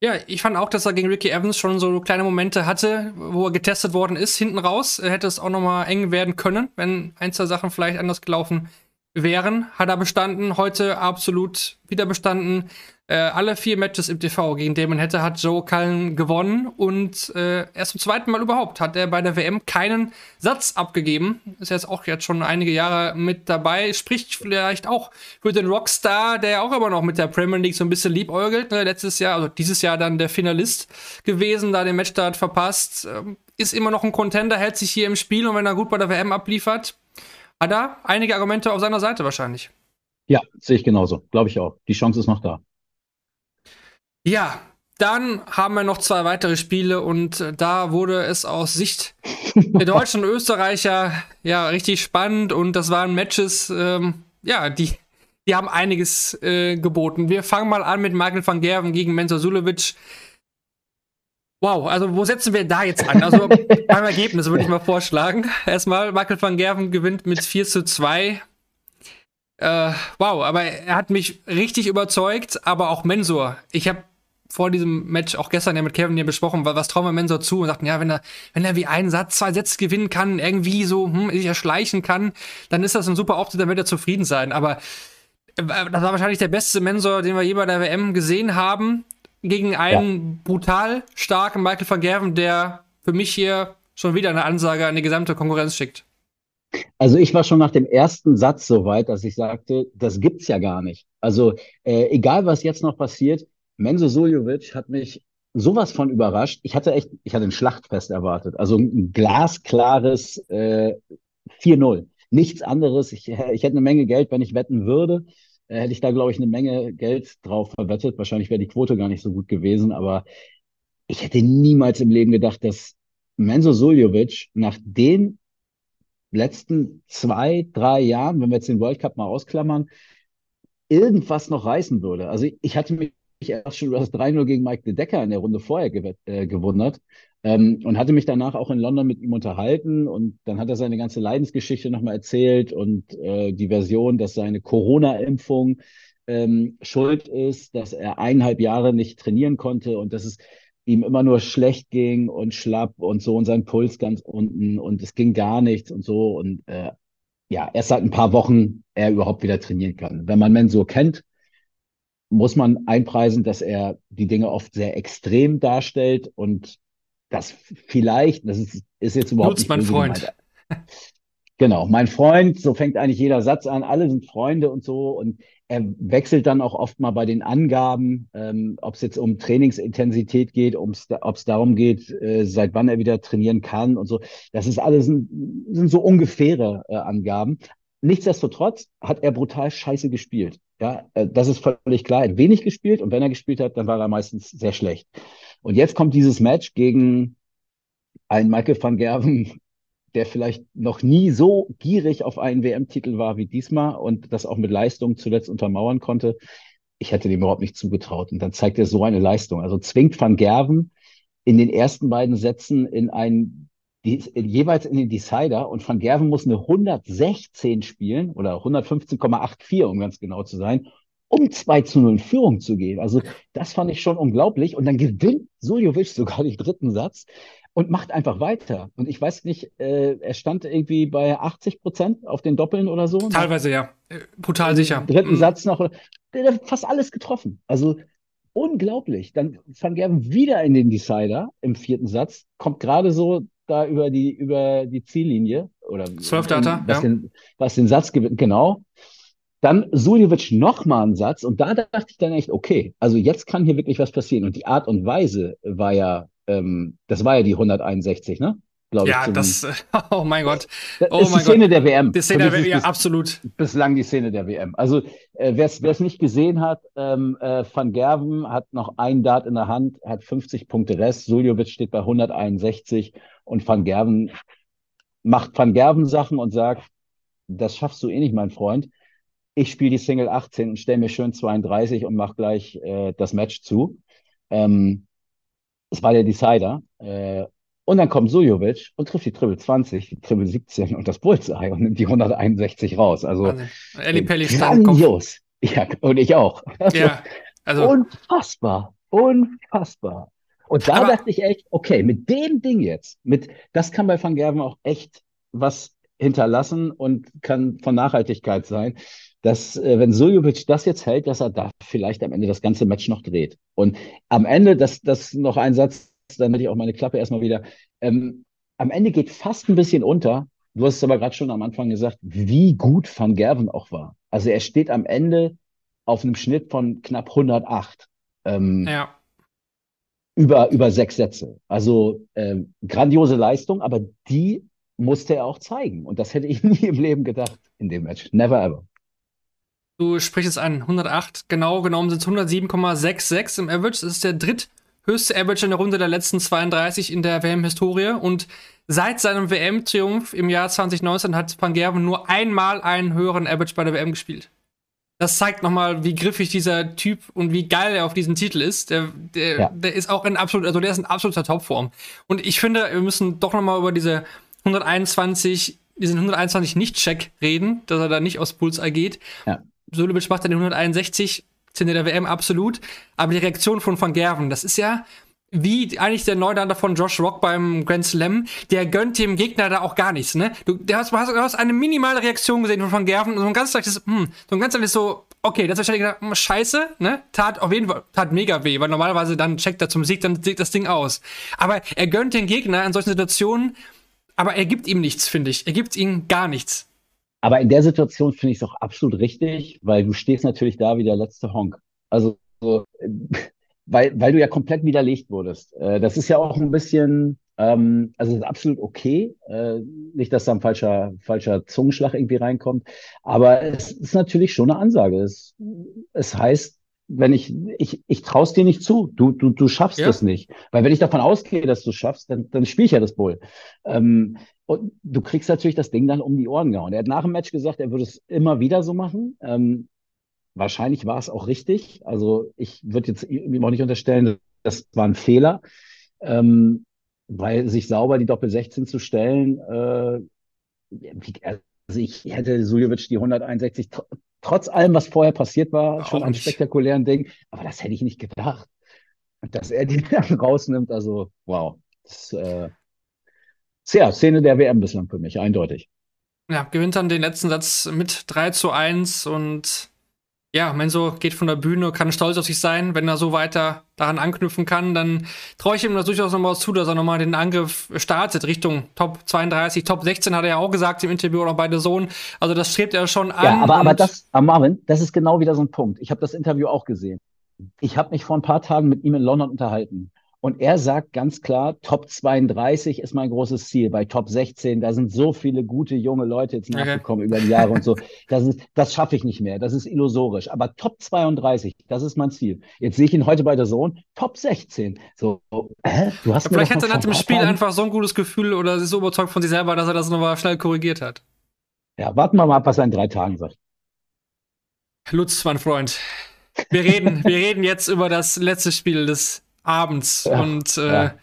Ja, ich fand auch, dass er gegen Ricky Evans schon so kleine Momente hatte, wo er getestet worden ist, hinten raus. Hätte es auch nochmal eng werden können, wenn ein, zwei Sachen vielleicht anders gelaufen wären, hat er bestanden, heute absolut wieder bestanden. Äh, alle vier Matches im TV gegen Damon Hätte hat Joe Cullen gewonnen und äh, erst zum zweiten Mal überhaupt hat er bei der WM keinen Satz abgegeben. Ist jetzt auch jetzt schon einige Jahre mit dabei. Spricht vielleicht auch für den Rockstar, der auch immer noch mit der Premier League so ein bisschen liebäugelt. Ne? Letztes Jahr, also dieses Jahr dann der Finalist gewesen, da den Matchstart verpasst. Ähm, ist immer noch ein Contender, hält sich hier im Spiel und wenn er gut bei der WM abliefert, hat er einige Argumente auf seiner Seite wahrscheinlich. Ja, sehe ich genauso. Glaube ich auch. Die Chance ist noch da. Ja, dann haben wir noch zwei weitere Spiele und äh, da wurde es aus Sicht der Deutschen und Österreicher ja richtig spannend und das waren Matches, ähm, ja, die, die haben einiges äh, geboten. Wir fangen mal an mit Michael van Gerven gegen Mensur Sulevic. Wow, also wo setzen wir da jetzt an? Also beim Ergebnis würde ich mal vorschlagen. Erstmal, Michael van Gerven gewinnt mit 4 zu 2. Äh, wow, aber er hat mich richtig überzeugt, aber auch Mensur. Ich habe vor diesem Match auch gestern ja mit Kevin hier besprochen, was trauen wir Mensur zu und sagten, ja, wenn er, wenn er wie einen Satz, zwei Sätze gewinnen kann, irgendwie so hm, sich erschleichen kann, dann ist das ein super Auftritt, dann wird er zufrieden sein. Aber äh, das war wahrscheinlich der beste Mensur, den wir je bei der WM gesehen haben gegen einen ja. brutal starken Michael van Gerven, der für mich hier schon wieder eine Ansage an die gesamte Konkurrenz schickt. Also ich war schon nach dem ersten Satz so weit, dass ich sagte, das gibt's ja gar nicht. Also äh, egal, was jetzt noch passiert, Menzo Suljovic hat mich sowas von überrascht. Ich hatte echt, ich hatte ein Schlachtfest erwartet. Also ein glasklares äh, 4-0. Nichts anderes. Ich, ich hätte eine Menge Geld, wenn ich wetten würde. Hätte ich da, glaube ich, eine Menge Geld drauf verwettet. Wahrscheinlich wäre die Quote gar nicht so gut gewesen, aber ich hätte niemals im Leben gedacht, dass Menzo Suljovic nach den letzten zwei, drei Jahren, wenn wir jetzt den World Cup mal ausklammern, irgendwas noch reißen würde. Also ich hatte mich erst schon über das 3-0 gegen Mike De Decker in der Runde vorher äh, gewundert. Ähm, und hatte mich danach auch in London mit ihm unterhalten und dann hat er seine ganze Leidensgeschichte nochmal erzählt und äh, die Version, dass seine Corona-Impfung ähm, schuld ist, dass er eineinhalb Jahre nicht trainieren konnte und dass es ihm immer nur schlecht ging und schlapp und so und sein Puls ganz unten und es ging gar nichts und so und äh, ja, erst seit ein paar Wochen er überhaupt wieder trainieren kann. Wenn man Mensur kennt, muss man einpreisen, dass er die Dinge oft sehr extrem darstellt und das vielleicht, das ist, ist jetzt überhaupt Nutzt nicht mein Freund. Genau, mein Freund, so fängt eigentlich jeder Satz an, alle sind Freunde und so und er wechselt dann auch oft mal bei den Angaben, ähm, ob es jetzt um Trainingsintensität geht, ob es darum geht, äh, seit wann er wieder trainieren kann und so. Das ist alles sind, sind so ungefähre äh, Angaben. Nichtsdestotrotz hat er brutal scheiße gespielt. Ja, äh, das ist völlig klar. Er hat wenig gespielt und wenn er gespielt hat, dann war er meistens sehr schlecht. Und jetzt kommt dieses Match gegen einen Michael van Gerven, der vielleicht noch nie so gierig auf einen WM-Titel war wie diesmal und das auch mit Leistung zuletzt untermauern konnte. Ich hätte dem überhaupt nicht zugetraut. Und dann zeigt er so eine Leistung. Also zwingt Van Gerven in den ersten beiden Sätzen in einen, jeweils in den Decider und Van Gerven muss eine 116 spielen oder 115,84, um ganz genau zu sein, um 2 zu 0 in Führung zu gehen. Also das fand ich schon unglaublich. Und dann gewinnt Suljovic sogar den dritten Satz und macht einfach weiter. Und ich weiß nicht, äh, er stand irgendwie bei 80 Prozent auf den Doppeln oder so. Teilweise ja, äh, brutal sicher. Dritten mhm. Satz noch, der hat fast alles getroffen. Also unglaublich. Dann Van Gerven wieder in den Decider im vierten Satz, kommt gerade so da über die, über die Ziellinie oder 12 Data, was, ja. den, was den Satz gewinnt, genau. Dann Suljovic nochmal einen Satz und da dachte ich dann echt, okay, also jetzt kann hier wirklich was passieren. Und die Art und Weise war ja ähm, das war ja die 161, ne? Glaube ja, ich. das, oh mein Gott. Das oh ist die Szene Gott. der WM. Die Szene der WM, ja, absolut. Bislang die Szene der WM. Also, äh, wer es nicht gesehen hat, ähm, äh, Van Gerven hat noch ein Dart in der Hand, hat 50 Punkte Rest. Suljovic steht bei 161 und Van Gerven macht Van Gerven Sachen und sagt, das schaffst du eh nicht, mein Freund. Ich spiele die Single 18 und stelle mir schön 32 und mach gleich äh, das Match zu. Ähm, es war der Decider. Äh, und dann kommt Sujovic und trifft die Triple 20, die Triple 17 und das Bullseye und nimmt die 161 raus. Also Wahnsinn. Ellie Pelli grandios. Ja, und ich auch. Ja, also unfassbar, unfassbar. Und da dachte ich echt, okay, mit dem Ding jetzt, mit das kann bei Van Gerven auch echt was hinterlassen und kann von Nachhaltigkeit sein dass äh, wenn Suljovic das jetzt hält, dass er da vielleicht am Ende das ganze Match noch dreht. Und am Ende, das, das noch ein Satz, dann hätte ich auch meine Klappe erstmal wieder. Ähm, am Ende geht fast ein bisschen unter. Du hast es aber gerade schon am Anfang gesagt, wie gut Van Gerven auch war. Also er steht am Ende auf einem Schnitt von knapp 108. Ähm, ja. Über, über sechs Sätze. Also ähm, grandiose Leistung, aber die musste er auch zeigen. Und das hätte ich nie im Leben gedacht in dem Match. Never ever. Du sprichst es an, 108. Genau genommen sind es 107,66 im Average. Das ist der dritthöchste Average in der Runde der letzten 32 in der WM-Historie. Und seit seinem WM-Triumph im Jahr 2019 hat Van Gerven nur einmal einen höheren Average bei der WM gespielt. Das zeigt nochmal, wie griffig dieser Typ und wie geil er auf diesen Titel ist. Der, der, ja. der ist auch in absolut, also der ist in absoluter Topform. Und ich finde, wir müssen doch nochmal über diese 121, diesen 121 Nicht-Check reden, dass er da nicht aus Puls geht. Ja. Sulevic macht dann den 161, in der WM absolut. Aber die Reaktion von Van Gerven, das ist ja wie eigentlich der Neulander von Josh Rock beim Grand Slam, der gönnt dem Gegner da auch gar nichts, ne? Du, du, hast, du hast eine minimale Reaktion gesehen von Van Gerven, so ein ganz leichtes, hm, so ein ganz leichtes so, okay, das ist wahrscheinlich gedacht, hm, scheiße, ne? Tat auf jeden Fall, tat mega weh, weil normalerweise dann checkt er zum Sieg, dann sieht das Ding aus. Aber er gönnt den Gegner in solchen Situationen, aber er gibt ihm nichts, finde ich. Er gibt ihm gar nichts. Aber in der Situation finde ich es auch absolut richtig, weil du stehst natürlich da wie der letzte Honk. Also, weil, weil du ja komplett widerlegt wurdest. Äh, das ist ja auch ein bisschen, ähm, also ist absolut okay. Äh, nicht, dass da ein falscher, falscher Zungenschlag irgendwie reinkommt. Aber es ist natürlich schon eine Ansage. Es, es heißt, wenn ich, ich, ich traue es dir nicht zu. Du, du, du schaffst ja. es nicht. Weil wenn ich davon ausgehe, dass du schaffst, dann, dann spiele ich ja das Bull. Ähm, und du kriegst natürlich das Ding dann um die Ohren gehauen. Er hat nach dem Match gesagt, er würde es immer wieder so machen. Ähm, wahrscheinlich war es auch richtig. Also ich würde jetzt ihm auch nicht unterstellen, das war ein Fehler. Ähm, weil sich sauber die Doppel 16 zu stellen, äh, also ich hätte Suljovic die 161 trotz allem, was vorher passiert war, schon ein spektakulären Ding. Aber das hätte ich nicht gedacht. Und dass er die dann rausnimmt, also wow. Das, äh, sehr Szene der WM bislang für mich, eindeutig. Ja, gewinnt dann den letzten Satz mit 3 zu 1 und ja, Menso geht von der Bühne, kann stolz auf sich sein. Wenn er so weiter daran anknüpfen kann, dann traue ich ihm das durchaus nochmal zu, dass er nochmal den Angriff startet Richtung Top 32, Top 16 hat er ja auch gesagt im Interview oder bei der Sohn. Also das strebt er schon an. Ja, aber, aber das, aber Marvin, das ist genau wieder so ein Punkt. Ich habe das Interview auch gesehen. Ich habe mich vor ein paar Tagen mit ihm in London unterhalten. Und er sagt ganz klar, Top 32 ist mein großes Ziel. Bei Top 16, da sind so viele gute junge Leute jetzt nachgekommen okay. über die Jahre und so. Das, ist, das schaffe ich nicht mehr. Das ist illusorisch. Aber Top 32, das ist mein Ziel. Jetzt sehe ich ihn heute bei der Sohn, Top 16. So, hä? Du hast ja, Vielleicht hat er nach dem Spiel haben. einfach so ein gutes Gefühl oder ist so überzeugt von sich selber, dass er das nochmal schnell korrigiert hat. Ja, warten wir mal ab, was er in drei Tagen sagt. Lutz, mein Freund. Wir reden, wir reden jetzt über das letzte Spiel des abends. Ja, und äh, ja.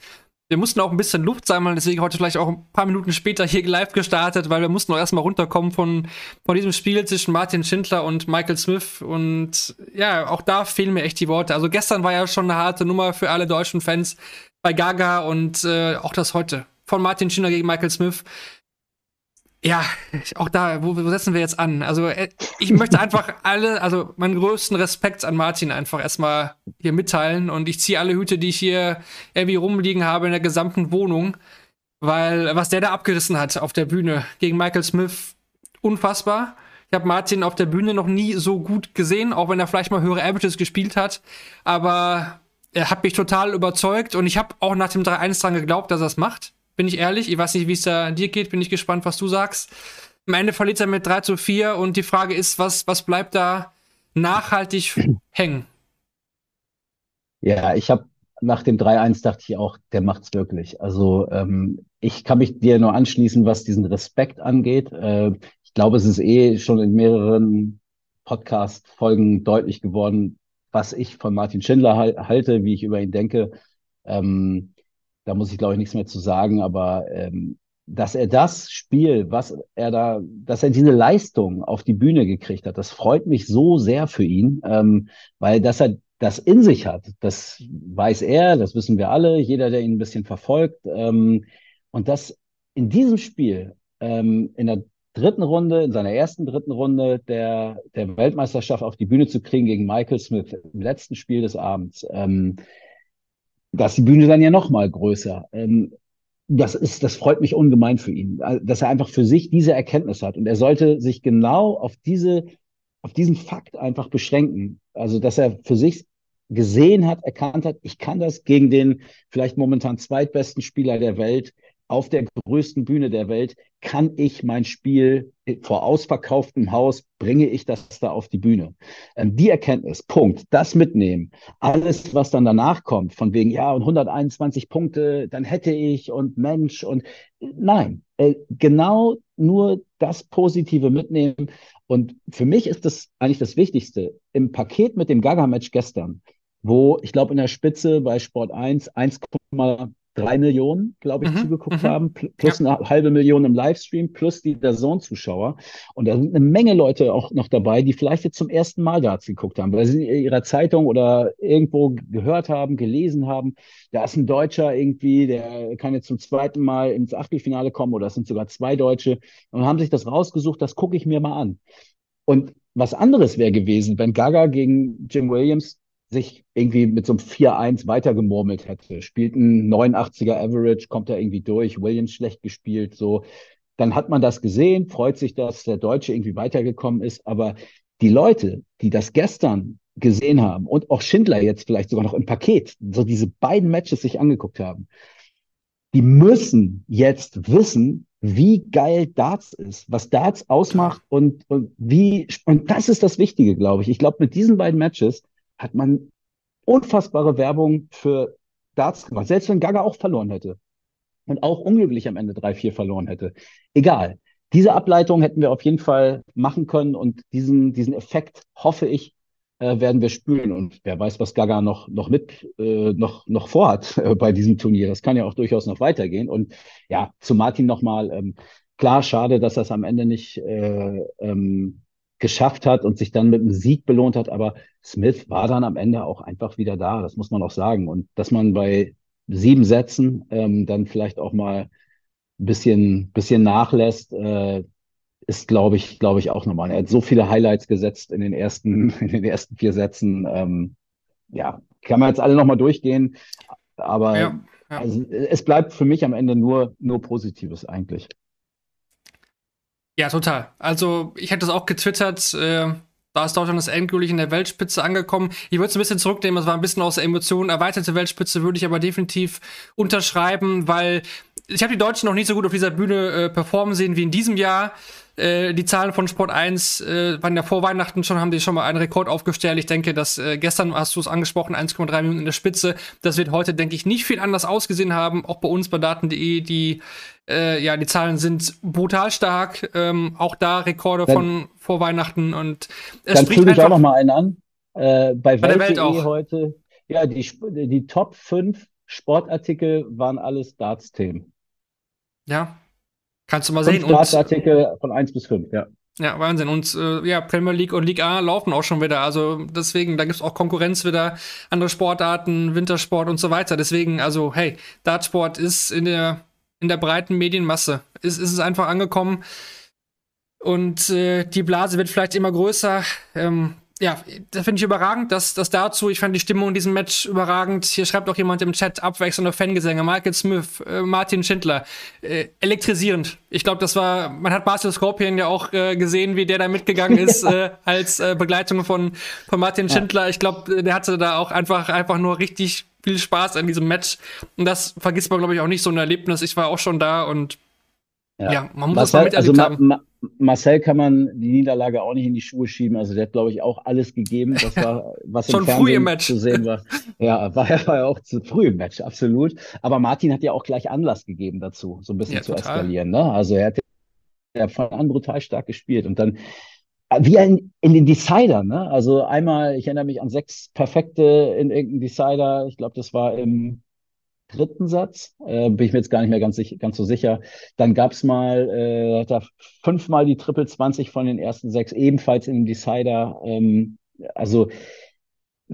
wir mussten auch ein bisschen Luft sammeln, deswegen heute vielleicht auch ein paar Minuten später hier live gestartet, weil wir mussten auch erstmal runterkommen von, von diesem Spiel zwischen Martin Schindler und Michael Smith. Und ja, auch da fehlen mir echt die Worte. Also gestern war ja schon eine harte Nummer für alle deutschen Fans bei Gaga und äh, auch das heute von Martin Schindler gegen Michael Smith. Ja, auch da, wo, wo, setzen wir jetzt an? Also, äh, ich möchte einfach alle, also meinen größten Respekt an Martin einfach erstmal hier mitteilen und ich ziehe alle Hüte, die ich hier irgendwie rumliegen habe in der gesamten Wohnung, weil was der da abgerissen hat auf der Bühne gegen Michael Smith, unfassbar. Ich habe Martin auf der Bühne noch nie so gut gesehen, auch wenn er vielleicht mal höhere Averages gespielt hat, aber er hat mich total überzeugt und ich habe auch nach dem 3-1 dran geglaubt, dass er es macht bin ich ehrlich. Ich weiß nicht, wie es da dir geht, bin ich gespannt, was du sagst. Am Ende verliert er mit 3 zu 4 und die Frage ist, was, was bleibt da nachhaltig hängen? Ja, ich habe nach dem 3-1 dachte ich auch, der macht's wirklich. Also ähm, ich kann mich dir nur anschließen, was diesen Respekt angeht. Äh, ich glaube, es ist eh schon in mehreren Podcast-Folgen deutlich geworden, was ich von Martin Schindler halte, wie ich über ihn denke. Ähm, da muss ich, glaube ich, nichts mehr zu sagen, aber ähm, dass er das Spiel, was er da, dass er diese Leistung auf die Bühne gekriegt hat, das freut mich so sehr für ihn, ähm, weil dass er das in sich hat, das weiß er, das wissen wir alle, jeder, der ihn ein bisschen verfolgt. Ähm, und das in diesem Spiel, ähm, in der dritten Runde, in seiner ersten dritten Runde der, der Weltmeisterschaft auf die Bühne zu kriegen gegen Michael Smith im letzten Spiel des Abends, ähm, da ist die Bühne dann ja noch mal größer. Ähm, das ist, das freut mich ungemein für ihn, äh, dass er einfach für sich diese Erkenntnis hat. Und er sollte sich genau auf diese, auf diesen Fakt einfach beschränken. Also, dass er für sich gesehen hat, erkannt hat, ich kann das gegen den vielleicht momentan zweitbesten Spieler der Welt auf der größten Bühne der Welt, kann ich mein Spiel vor ausverkauftem Haus, bringe ich das da auf die Bühne. Ähm, die Erkenntnis, Punkt, das mitnehmen. Alles, was dann danach kommt, von wegen, ja, und 121 Punkte, dann hätte ich und Mensch und nein, äh, genau nur das Positive mitnehmen. Und für mich ist das eigentlich das Wichtigste. Im Paket mit dem Gaga-Match gestern, wo ich glaube in der Spitze bei Sport 1 1,5 drei Millionen, glaube ich, mhm, zugeguckt mhm. haben, plus ja. eine halbe Million im Livestream, plus die der Zone-Zuschauer. Und da sind eine Menge Leute auch noch dabei, die vielleicht jetzt zum ersten Mal Darts geguckt haben, weil sie in ihrer Zeitung oder irgendwo gehört haben, gelesen haben, da ist ein Deutscher irgendwie, der kann jetzt zum zweiten Mal ins Achtelfinale kommen oder es sind sogar zwei Deutsche und haben sich das rausgesucht, das gucke ich mir mal an. Und was anderes wäre gewesen, wenn Gaga gegen Jim Williams sich irgendwie mit so einem 4-1 weitergemurmelt hätte. Spielt ein 89er Average, kommt da irgendwie durch, Williams schlecht gespielt, so. Dann hat man das gesehen, freut sich, dass der Deutsche irgendwie weitergekommen ist. Aber die Leute, die das gestern gesehen haben und auch Schindler jetzt vielleicht sogar noch im Paket, so diese beiden Matches sich angeguckt haben, die müssen jetzt wissen, wie geil Darts ist, was Darts ausmacht und, und wie, und das ist das Wichtige, glaube ich. Ich glaube, mit diesen beiden Matches hat man unfassbare Werbung für Darts gemacht. Selbst wenn Gaga auch verloren hätte und auch unglücklich am Ende 3-4 verloren hätte. Egal. Diese Ableitung hätten wir auf jeden Fall machen können und diesen, diesen Effekt, hoffe ich, äh, werden wir spüren. Und wer weiß, was Gaga noch, noch mit, äh, noch, noch vorhat äh, bei diesem Turnier. Das kann ja auch durchaus noch weitergehen. Und ja, zu Martin nochmal, ähm, klar, schade, dass das am Ende nicht äh, ähm, geschafft hat und sich dann mit einem Sieg belohnt hat. Aber Smith war dann am Ende auch einfach wieder da, das muss man auch sagen. Und dass man bei sieben Sätzen ähm, dann vielleicht auch mal ein bisschen, bisschen nachlässt, äh, ist, glaube ich, glaube ich, auch nochmal. Er hat so viele Highlights gesetzt in den ersten, in den ersten vier Sätzen. Ähm, ja, kann man jetzt alle nochmal durchgehen. Aber ja, ja. Also, es bleibt für mich am Ende nur, nur Positives eigentlich. Ja, total. Also ich hätte das auch getwittert. Äh, da ist Deutschland das endgültig in der Weltspitze angekommen. Ich würde es ein bisschen zurücknehmen, es war ein bisschen aus der Emotion. Erweiterte Weltspitze würde ich aber definitiv unterschreiben, weil ich habe die Deutschen noch nicht so gut auf dieser Bühne äh, performen sehen wie in diesem Jahr. Äh, die Zahlen von Sport 1 äh, waren ja vor Weihnachten schon, haben die schon mal einen Rekord aufgestellt. Ich denke, dass äh, gestern hast du es angesprochen, 1,3 Minuten in der Spitze. Das wird heute, denke ich, nicht viel anders ausgesehen haben. Auch bei uns bei Daten.de, die äh, ja, die Zahlen sind brutal stark. Ähm, auch da Rekorde dann, von vor Weihnachten und es Dann füge ich auch noch mal einen an. Äh, bei, bei Welt, Welt auch. heute, ja, die, die Top 5 Sportartikel waren alles Darts-Themen. Ja, kannst du mal sehen. Darts-Artikel von 1 bis 5, ja. Ja, Wahnsinn. Und äh, ja, Premier League und Liga A laufen auch schon wieder. Also deswegen, da gibt's auch Konkurrenz wieder, andere Sportarten, Wintersport und so weiter. Deswegen, also hey, Dartsport ist in der in der breiten Medienmasse. Ist, ist es einfach angekommen. Und äh, die Blase wird vielleicht immer größer. Ähm, ja, das finde ich überragend, dass das dazu, ich fand die Stimmung in diesem Match überragend. Hier schreibt auch jemand im Chat abwechselnde Fangesänge, Michael Smith, äh, Martin Schindler, äh, elektrisierend. Ich glaube, das war, man hat Marcel Scorpion ja auch äh, gesehen, wie der da mitgegangen ist äh, als äh, Begleitung von, von Martin Schindler. Ich glaube, der hatte da auch einfach, einfach nur richtig viel Spaß an diesem Match. Und das vergisst man, glaube ich, auch nicht so ein Erlebnis. Ich war auch schon da und ja, ja man muss Marcel, das mal also. Ma Marcel kann man die Niederlage auch nicht in die Schuhe schieben. Also der hat, glaube ich, auch alles gegeben. Das war, was Schon im früh im Match. zu sehen war. Ja, war ja, war ja auch zu früh im Match, absolut. Aber Martin hat ja auch gleich Anlass gegeben dazu, so ein bisschen ja, zu total. eskalieren. Ne? Also er hat ja von an brutal stark gespielt. Und dann wie in, in den Decider, ne? Also einmal, ich erinnere mich an sechs perfekte in irgendeinem Decider. Ich glaube, das war im dritten Satz. Äh, bin ich mir jetzt gar nicht mehr ganz, ganz so sicher. Dann gab's mal, äh, hat fünfmal die Triple 20 von den ersten sechs, ebenfalls in den Decider. Ähm, also,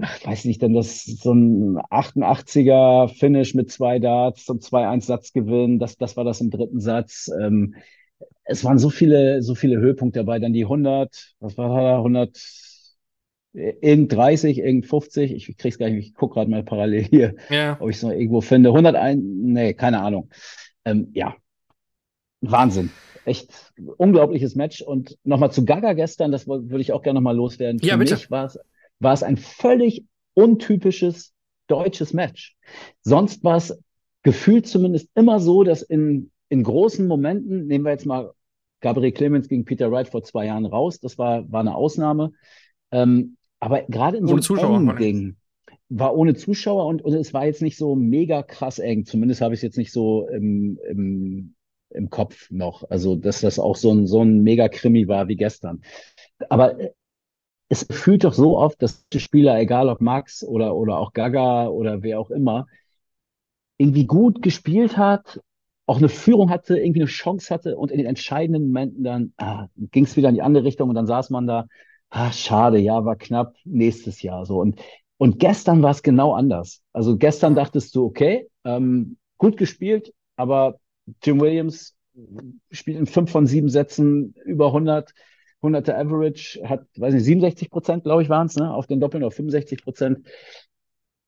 ach, weiß nicht, denn das so ein 88er Finish mit zwei Darts und 2-1 Satzgewinn, das, das war das im dritten Satz. Ähm, es waren so viele, so viele Höhepunkte dabei. Dann die 100, was war da, 100, irgend 30, irgend 50. Ich krieg's gar nicht, ich guck gerade mal parallel hier, ja. ob ich es noch irgendwo finde. 101, nee, keine Ahnung. Ähm, ja, Wahnsinn. Echt unglaubliches Match. Und nochmal zu Gaga gestern, das würde ich auch gerne nochmal loswerden. Für ja, bitte. mich war es, war es ein völlig untypisches deutsches Match. Sonst war es gefühlt zumindest immer so, dass in in großen Momenten, nehmen wir jetzt mal Gabriel Clemens gegen Peter Wright vor zwei Jahren raus, das war, war eine Ausnahme. Ähm, aber gerade in so einem Ding war ohne Zuschauer und, und es war jetzt nicht so mega krass eng. Zumindest habe ich es jetzt nicht so im, im, im Kopf noch. Also, dass das auch so ein, so ein mega Krimi war wie gestern. Aber es fühlt doch so oft, dass die Spieler, egal ob Max oder, oder auch Gaga oder wer auch immer, irgendwie gut gespielt hat, auch eine Führung hatte, irgendwie eine Chance hatte und in den entscheidenden Momenten dann ah, ging es wieder in die andere Richtung und dann saß man da, ah, schade, ja, war knapp, nächstes Jahr so. Und, und gestern war es genau anders. Also gestern dachtest du, okay, ähm, gut gespielt, aber Jim Williams spielt in fünf von sieben Sätzen über 100, 100 Average, hat, weiß nicht, 67 Prozent, glaube ich, waren es, ne, auf den Doppeln auf 65 Prozent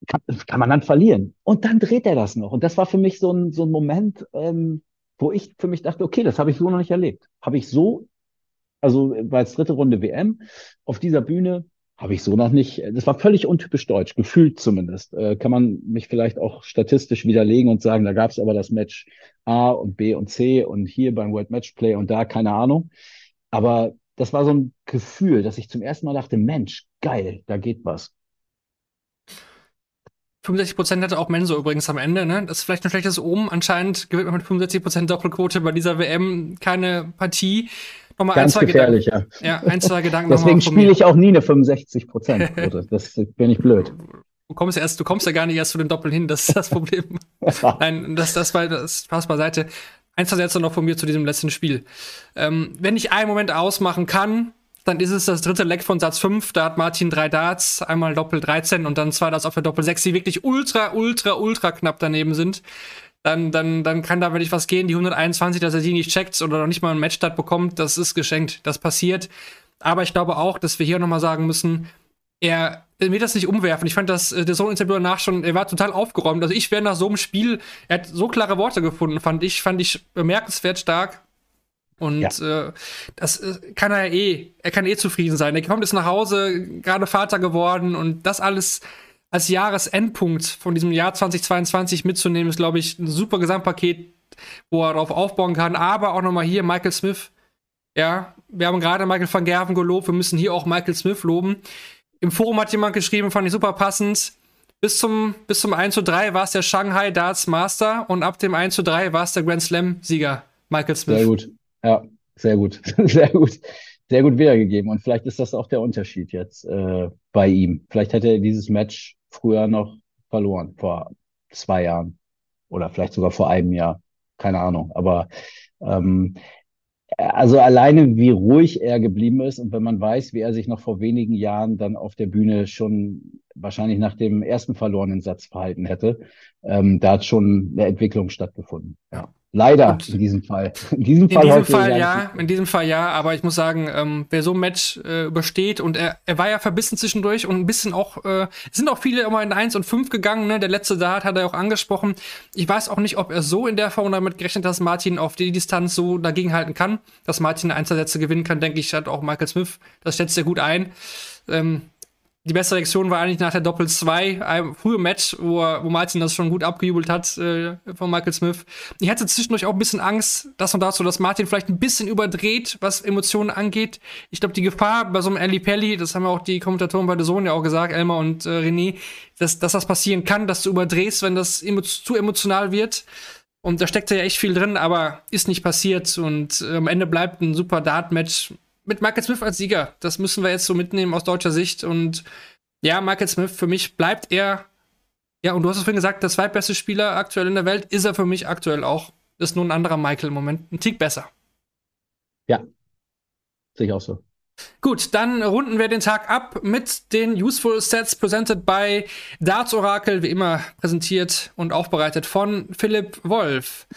kann, kann man dann verlieren. Und dann dreht er das noch. Und das war für mich so ein, so ein Moment, ähm, wo ich für mich dachte, okay, das habe ich so noch nicht erlebt. Habe ich so, also war jetzt dritte Runde WM, auf dieser Bühne habe ich so noch nicht, das war völlig untypisch deutsch, gefühlt zumindest. Äh, kann man mich vielleicht auch statistisch widerlegen und sagen, da gab es aber das Match A und B und C und hier beim World Match Play und da, keine Ahnung. Aber das war so ein Gefühl, dass ich zum ersten Mal dachte, Mensch, geil, da geht was. 65% hatte auch Menso übrigens am Ende, ne? Das ist vielleicht ein schlechtes Omen. Anscheinend gewinnt man mit 65% Doppelquote bei dieser WM keine Partie. Nochmal Ganz ein, zwei gefährlich, Gedanken. ja. Ja, ein, zwei Gedanken Deswegen spiele ich auch nie eine 65% Quote. das bin ich blöd. Du kommst erst, du kommst ja gar nicht erst zu den Doppeln hin, das ist das Problem. Nein, das, das war das Spaß beiseite. Eins Sätze noch von mir zu diesem letzten Spiel. Ähm, wenn ich einen Moment ausmachen kann, dann ist es das dritte Leck von Satz 5. Da hat Martin drei Darts, einmal Doppel 13 und dann zwei Darts auf der Doppel 6, die wirklich ultra, ultra, ultra knapp daneben sind. Dann, dann, dann kann da wirklich was gehen. Die 121, dass er die nicht checkt oder noch nicht mal ein Matchstart bekommt, das ist geschenkt. Das passiert. Aber ich glaube auch, dass wir hier nochmal sagen müssen, er will das nicht umwerfen. Ich fand das, äh, der Sohn-Interview danach schon, er war total aufgeräumt. Also ich wäre nach so einem Spiel, er hat so klare Worte gefunden, fand ich, fand ich bemerkenswert stark. Und ja. äh, das äh, kann er eh, er kann eh zufrieden sein. Er kommt jetzt nach Hause, gerade Vater geworden und das alles als Jahresendpunkt von diesem Jahr 2022 mitzunehmen, ist, glaube ich, ein super Gesamtpaket, wo er darauf aufbauen kann. Aber auch nochmal hier Michael Smith. Ja, wir haben gerade Michael van Gerven gelobt, wir müssen hier auch Michael Smith loben. Im Forum hat jemand geschrieben, fand ich super passend. Bis zum, bis zum 1 zu 3 war es der Shanghai Darts Master und ab dem 1 zu 3 war es der Grand Slam-Sieger, Michael Smith. Sehr gut. Ja, sehr gut. sehr gut. Sehr gut wiedergegeben. Und vielleicht ist das auch der Unterschied jetzt äh, bei ihm. Vielleicht hätte er dieses Match früher noch verloren, vor zwei Jahren oder vielleicht sogar vor einem Jahr. Keine Ahnung. Aber ähm, also alleine, wie ruhig er geblieben ist und wenn man weiß, wie er sich noch vor wenigen Jahren dann auf der Bühne schon wahrscheinlich nach dem ersten verlorenen Satz verhalten hätte, ähm, da hat schon eine Entwicklung stattgefunden. Ja. Leider und in diesem Fall. In diesem Fall, in diesem Fall ja, in diesem Fall ja, aber ich muss sagen, ähm, wer so ein Match äh, übersteht und er, er war ja verbissen zwischendurch und ein bisschen auch, äh, sind auch viele immer in 1 und 5 gegangen, ne? Der letzte Dart hat er auch angesprochen. Ich weiß auch nicht, ob er so in der Form damit gerechnet hat, dass Martin auf die Distanz so dagegen halten kann, dass Martin Einzelsätze gewinnen kann, denke ich, hat auch Michael Smith, das schätzt er gut ein. Ähm, die bessere Reaktion war eigentlich nach der Doppel 2, einem frühen Match, wo, wo Martin das schon gut abgejubelt hat äh, von Michael Smith. Ich hatte zwischendurch auch ein bisschen Angst, dass und dazu, dass Martin vielleicht ein bisschen überdreht, was Emotionen angeht. Ich glaube, die Gefahr bei so einem Ali Pelli, das haben ja auch die Kommentatoren bei der Sohn ja auch gesagt, Elmar und äh, René, dass, dass das passieren kann, dass du überdrehst, wenn das emo zu emotional wird. Und da steckt ja echt viel drin, aber ist nicht passiert. Und äh, am Ende bleibt ein super Dart-Match mit Michael Smith als Sieger. Das müssen wir jetzt so mitnehmen aus deutscher Sicht. Und ja, Michael Smith, für mich bleibt er, ja, und du hast es vorhin gesagt, der zweitbeste Spieler aktuell in der Welt, ist er für mich aktuell auch. Ist nur ein anderer Michael im Moment. Ein Tick besser. Ja, sehe ich auch so. Gut, dann runden wir den Tag ab mit den Useful Sets presented by Darts Oracle, wie immer präsentiert und aufbereitet von Philipp Wolf.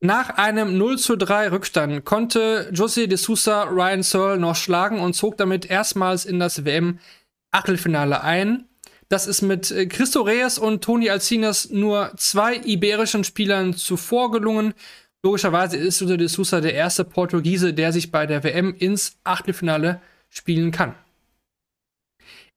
Nach einem 0 zu 3 Rückstand konnte José de Sousa Ryan Searle noch schlagen und zog damit erstmals in das WM-Achtelfinale ein. Das ist mit äh, Christo Reyes und Toni Alcinas nur zwei iberischen Spielern zuvor gelungen. Logischerweise ist José de Sousa der erste Portugiese, der sich bei der WM ins Achtelfinale spielen kann.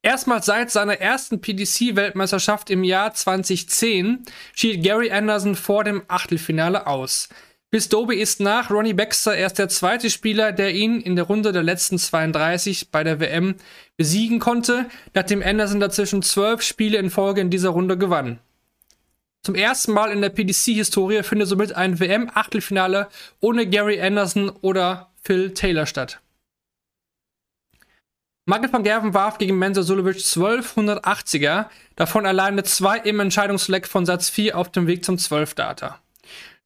Erstmals seit seiner ersten PDC-Weltmeisterschaft im Jahr 2010 schied Gary Anderson vor dem Achtelfinale aus. Bis Doby ist nach Ronnie Baxter erst der zweite Spieler, der ihn in der Runde der letzten 32 bei der WM besiegen konnte, nachdem Anderson dazwischen zwölf Spiele in Folge in dieser Runde gewann. Zum ersten Mal in der PDC-Historie findet somit ein WM-Achtelfinale ohne Gary Anderson oder Phil Taylor statt. Michael van Gerven warf gegen Mensa Sulovic 1280er, davon alleine zwei im Entscheidungsleck von Satz 4 auf dem Weg zum 12-Data.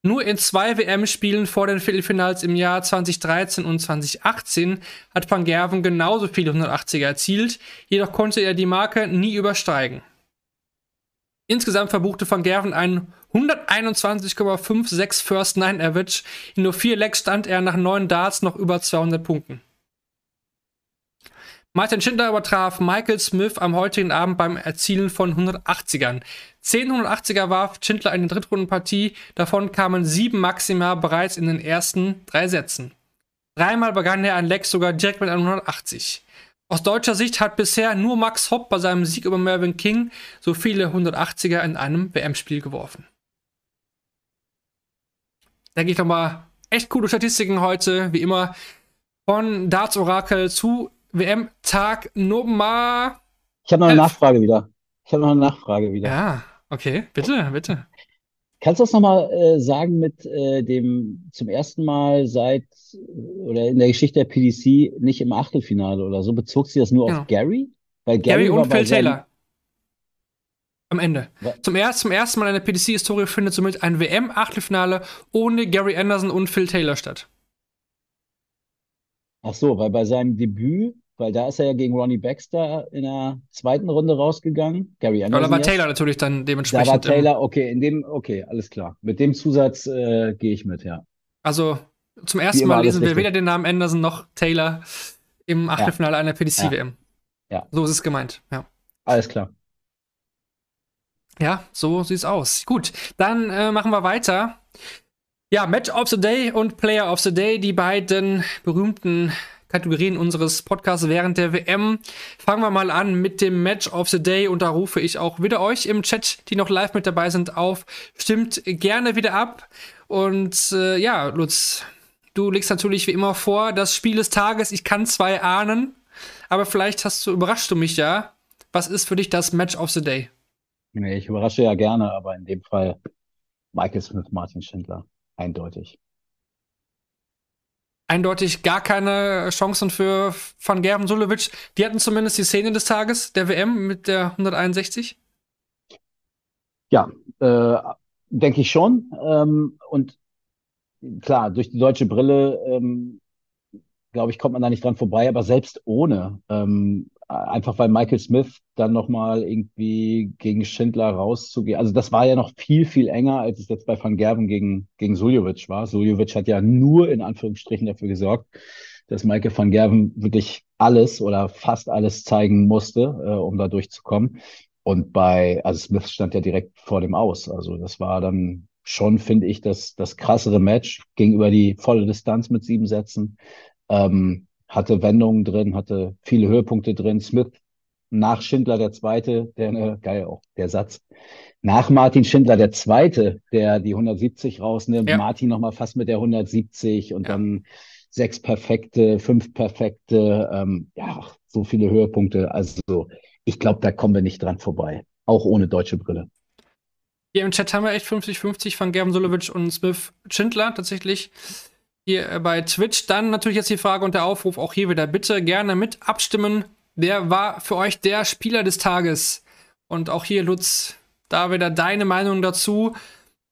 Nur in zwei WM-Spielen vor den Viertelfinals im Jahr 2013 und 2018 hat Van Gerven genauso viele 180er erzielt, jedoch konnte er die Marke nie übersteigen. Insgesamt verbuchte Van Gerven einen 121,56 First Nine Average. In nur vier Lecks stand er nach neun Darts noch über 200 Punkten. Martin Schindler übertraf Michael Smith am heutigen Abend beim Erzielen von 180ern. 10 180er warf Schindler in der Drittrundenpartie, davon kamen sieben maximal bereits in den ersten drei Sätzen. Dreimal begann er ein Leck sogar direkt mit einem 180. Aus deutscher Sicht hat bisher nur Max Hopp bei seinem Sieg über Mervyn King so viele 180er in einem WM-Spiel geworfen. Denke ich nochmal echt coole Statistiken heute, wie immer von Darts Orakel zu WM-Tag Nummer. Ich habe noch eine Nachfrage wieder. Ich habe noch eine Nachfrage wieder. Ja, okay, bitte, bitte. Kannst du das nochmal äh, sagen mit äh, dem zum ersten Mal seit oder in der Geschichte der PDC nicht im Achtelfinale oder so? Bezog sie das nur genau. auf Gary? Weil Gary, Gary und Phil Taylor. Am Ende. Zum, erst, zum ersten Mal in der PDC-Historie findet somit ein WM-Achtelfinale ohne Gary Anderson und Phil Taylor statt. Ach so, weil bei seinem Debüt weil da ist er ja gegen Ronnie Baxter in der zweiten Runde rausgegangen. Gary Aber Anderson. da war jetzt. Taylor natürlich dann Da dementsprechend. war im- Taylor, okay, in dem, okay, alles klar. Mit dem Zusatz äh, gehe ich mit, ja. Also zum ersten Mal lesen wir richtig. weder den Namen Anderson noch Taylor im Achtelfinale einer PDC-WM. Ja. So ist es gemeint, ja. Alles klar. Ja, so sieht's aus. Gut, dann äh, machen wir weiter. Ja, Match of the Day und Player of the Day, die beiden berühmten Kategorien unseres Podcasts während der WM. Fangen wir mal an mit dem Match of the Day und da rufe ich auch wieder euch im Chat, die noch live mit dabei sind, auf. Stimmt gerne wieder ab. Und äh, ja, Lutz, du legst natürlich wie immer vor, das Spiel des Tages, ich kann zwei ahnen, aber vielleicht hast du, überrascht du mich ja. Was ist für dich das Match of the Day? Nee, ich überrasche ja gerne, aber in dem Fall Michael Smith, Martin Schindler. Eindeutig. Eindeutig gar keine Chancen für Van Gerven Sulevic. Die hatten zumindest die Szene des Tages der WM mit der 161. Ja, äh, denke ich schon. Ähm, und klar, durch die deutsche Brille, ähm, glaube ich, kommt man da nicht dran vorbei, aber selbst ohne, ähm, einfach weil Michael Smith dann nochmal irgendwie gegen Schindler rauszugehen. Also das war ja noch viel, viel enger, als es jetzt bei Van Gerven gegen, gegen Suljovic war. Suljovic hat ja nur in Anführungsstrichen dafür gesorgt, dass Michael van Gerven wirklich alles oder fast alles zeigen musste, äh, um da durchzukommen. Und bei, also Smith stand ja direkt vor dem Aus. Also das war dann schon, finde ich, das, das krassere Match. Ging über die volle Distanz mit sieben Sätzen. Ähm, hatte Wendungen drin, hatte viele Höhepunkte drin. Smith nach Schindler der Zweite, der eine, geil auch der Satz. Nach Martin Schindler der Zweite, der die 170 rausnimmt. Ja. Martin nochmal fast mit der 170 und Ja. dann sechs perfekte, fünf perfekte, ähm, ja, so viele Höhepunkte. Also ich glaube, da kommen wir nicht dran vorbei. Auch ohne deutsche Brille. Hier im Chat haben wir echt 50-50 Van Gerven Sulevic und Smith Schindler tatsächlich. Hier äh, bei Twitch. Dann natürlich jetzt die Frage und der Aufruf auch hier wieder. Bitte gerne mit abstimmen. Wer war für euch der Spieler des Tages? Und auch hier, Lutz, da wieder deine Meinung dazu.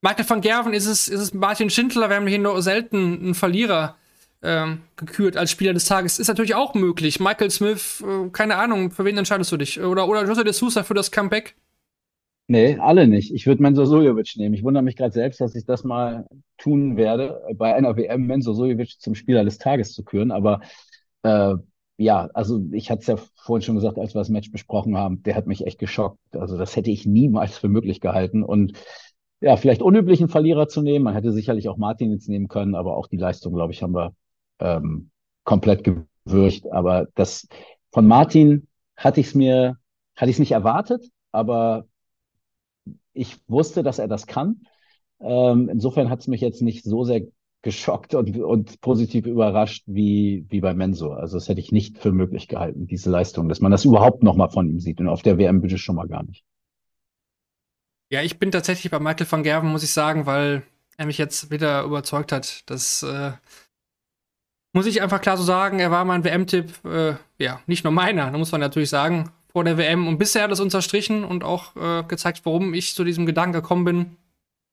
Michael van Gerven, ist es, ist es Martin Schindler? Wir haben hier nur selten einen Verlierer ähm, gekürt als Spieler des Tages. Ist natürlich auch möglich. Michael Smith, äh, keine Ahnung, für wen entscheidest du dich? Oder, oder Jose de Sousa für das Comeback? Nee, alle nicht. Ich würde Menzo Suljovic nehmen. Ich wundere mich gerade selbst, dass ich das mal tun werde, bei einer WM Menzo Suljovic zum Spieler des Tages zu küren. Aber äh, ja, also ich hatte es ja vorhin schon gesagt, als wir das Match besprochen haben, der hat mich echt geschockt. Also das hätte ich niemals für möglich gehalten. Und ja, vielleicht unüblichen Verlierer zu nehmen. Man hätte sicherlich auch Martin jetzt nehmen können, aber auch die Leistung, glaube ich, haben wir ähm, komplett gewürcht. Aber das von Martin hatte ich es mir, hatte ich es nicht erwartet, aber ich wusste, dass er das kann. Ähm, insofern hat es mich jetzt nicht so sehr geschockt und, und positiv überrascht wie, wie bei Mensur. Also das hätte ich nicht für möglich gehalten, diese Leistung, dass man das überhaupt nochmal von ihm sieht. Und auf der WM bitte schon mal gar nicht. Ja, ich bin tatsächlich bei Michael van Gerven, muss ich sagen, weil er mich jetzt wieder überzeugt hat. Das äh, muss ich einfach klar so sagen. Er war mein WM-Tipp, äh, ja, nicht nur meiner, da muss man natürlich sagen, vor der WM. Und bisher hat das unterstrichen und auch äh, gezeigt, warum ich zu diesem Gedanken gekommen bin.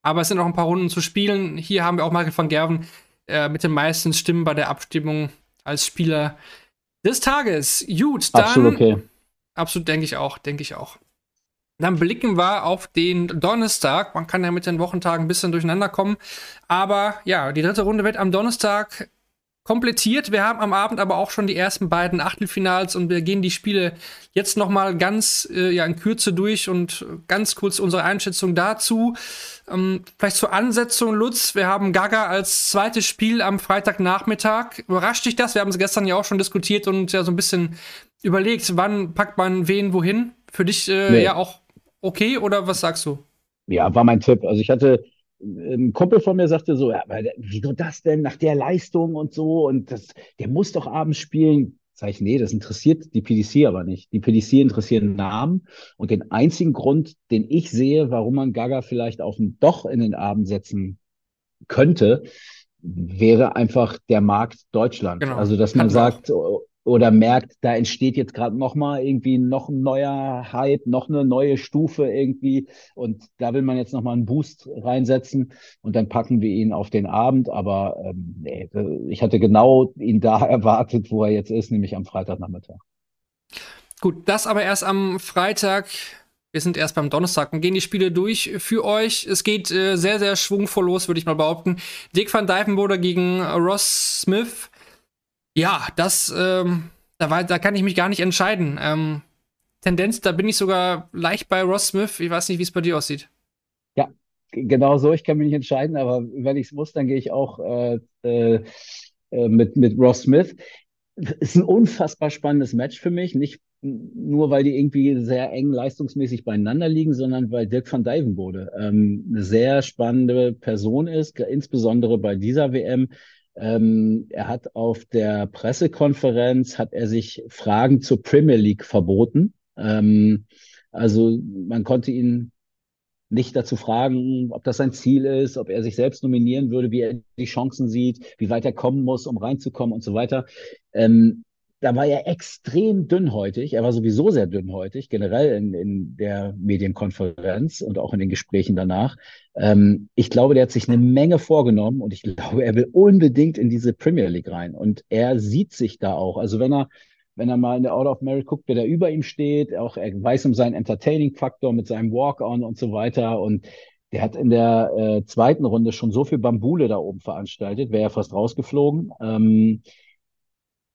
Aber es sind noch ein paar Runden zu spielen. Hier haben wir auch Michael van Gerven äh, mit den meisten Stimmen bei der Abstimmung als Spieler des Tages. Gut, dann. Absolut okay. Absolut, denke ich auch, denke ich auch. Dann blicken wir auf den Donnerstag. Man kann ja mit den Wochentagen ein bisschen durcheinander kommen. Aber ja, die dritte Runde wird am Donnerstag komplettiert. Wir haben am Abend aber auch schon die ersten beiden Achtelfinals und wir gehen die Spiele jetzt noch mal ganz äh, ja, in Kürze durch und ganz kurz unsere Einschätzung dazu. Ähm, vielleicht zur Ansetzung, Lutz. Wir haben Gaga als zweites Spiel am Freitagnachmittag. Überrascht dich das? Wir haben es gestern ja auch schon diskutiert und ja so ein bisschen überlegt, wann packt man wen wohin? Für dich äh, Nee. ja auch okay oder was sagst du? Ja, war mein Tipp. Also ich hatte, ein Kumpel von mir sagte so, ja, aber der- wieso das denn nach der Leistung und so? Und das, der muss doch abends spielen. Sag ich, nee, das interessiert die PDC aber nicht. Die PDC interessieren Namen. Und den einzigen Grund, den ich sehe, warum man Gaga vielleicht auf den doch in den Abend setzen könnte, wäre einfach der Markt Deutschland. Genau. Also, dass man Hatten wir auch. Oder merkt, da entsteht jetzt gerade noch mal irgendwie noch ein neuer Hype, noch eine neue Stufe irgendwie und da will man jetzt noch mal einen Boost reinsetzen und dann packen wir ihn auf den Abend, aber ähm, nee, ich hatte genau ihn da erwartet, wo er jetzt ist, nämlich am Freitagnachmittag. Gut, das aber erst am Freitag. Wir sind erst beim Donnerstag und gehen die Spiele durch für euch. Es geht äh, sehr, sehr schwungvoll los, würde ich mal behaupten. Dick van Dijvenbode gegen Ross Smith. Ja, das, ähm, da, da kann ich mich gar nicht entscheiden. Ähm, Tendenz, da bin ich sogar leicht bei Ross Smith. Ich weiß nicht, wie es bei dir aussieht. Ja, genau so. Ich kann mich nicht entscheiden, aber wenn ich es muss, dann gehe ich auch äh, äh, mit, mit Ross Smith. Ist ein unfassbar spannendes Match für mich. Nicht nur, weil die irgendwie sehr eng leistungsmäßig beieinander liegen, sondern weil Dirk van Dijvenbode ähm, eine sehr spannende Person ist, insbesondere bei dieser WM ähm, er hat auf der Pressekonferenz, hat er sich Fragen zur Premier League verboten. Ähm, also man konnte ihn nicht dazu fragen, ob das sein Ziel ist, ob er sich selbst nominieren würde, wie er die Chancen sieht, wie weit er kommen muss, um reinzukommen und so weiter. Ähm, da war er extrem dünnhäutig. Er war sowieso sehr dünnhäutig, generell in, in der Medienkonferenz und auch in den Gesprächen danach. Ähm, ich glaube, der hat sich eine Menge vorgenommen und ich glaube, er will unbedingt in diese Premier League rein. Und er sieht sich da auch. Also wenn er, wenn er mal in der Out of Merit guckt, wer da über ihm steht, auch er weiß um seinen Entertaining-Faktor mit seinem Walk-on und so weiter. Und der hat in der äh, zweiten Runde schon so viel Bambule da oben veranstaltet, wäre ja fast rausgeflogen. Ähm,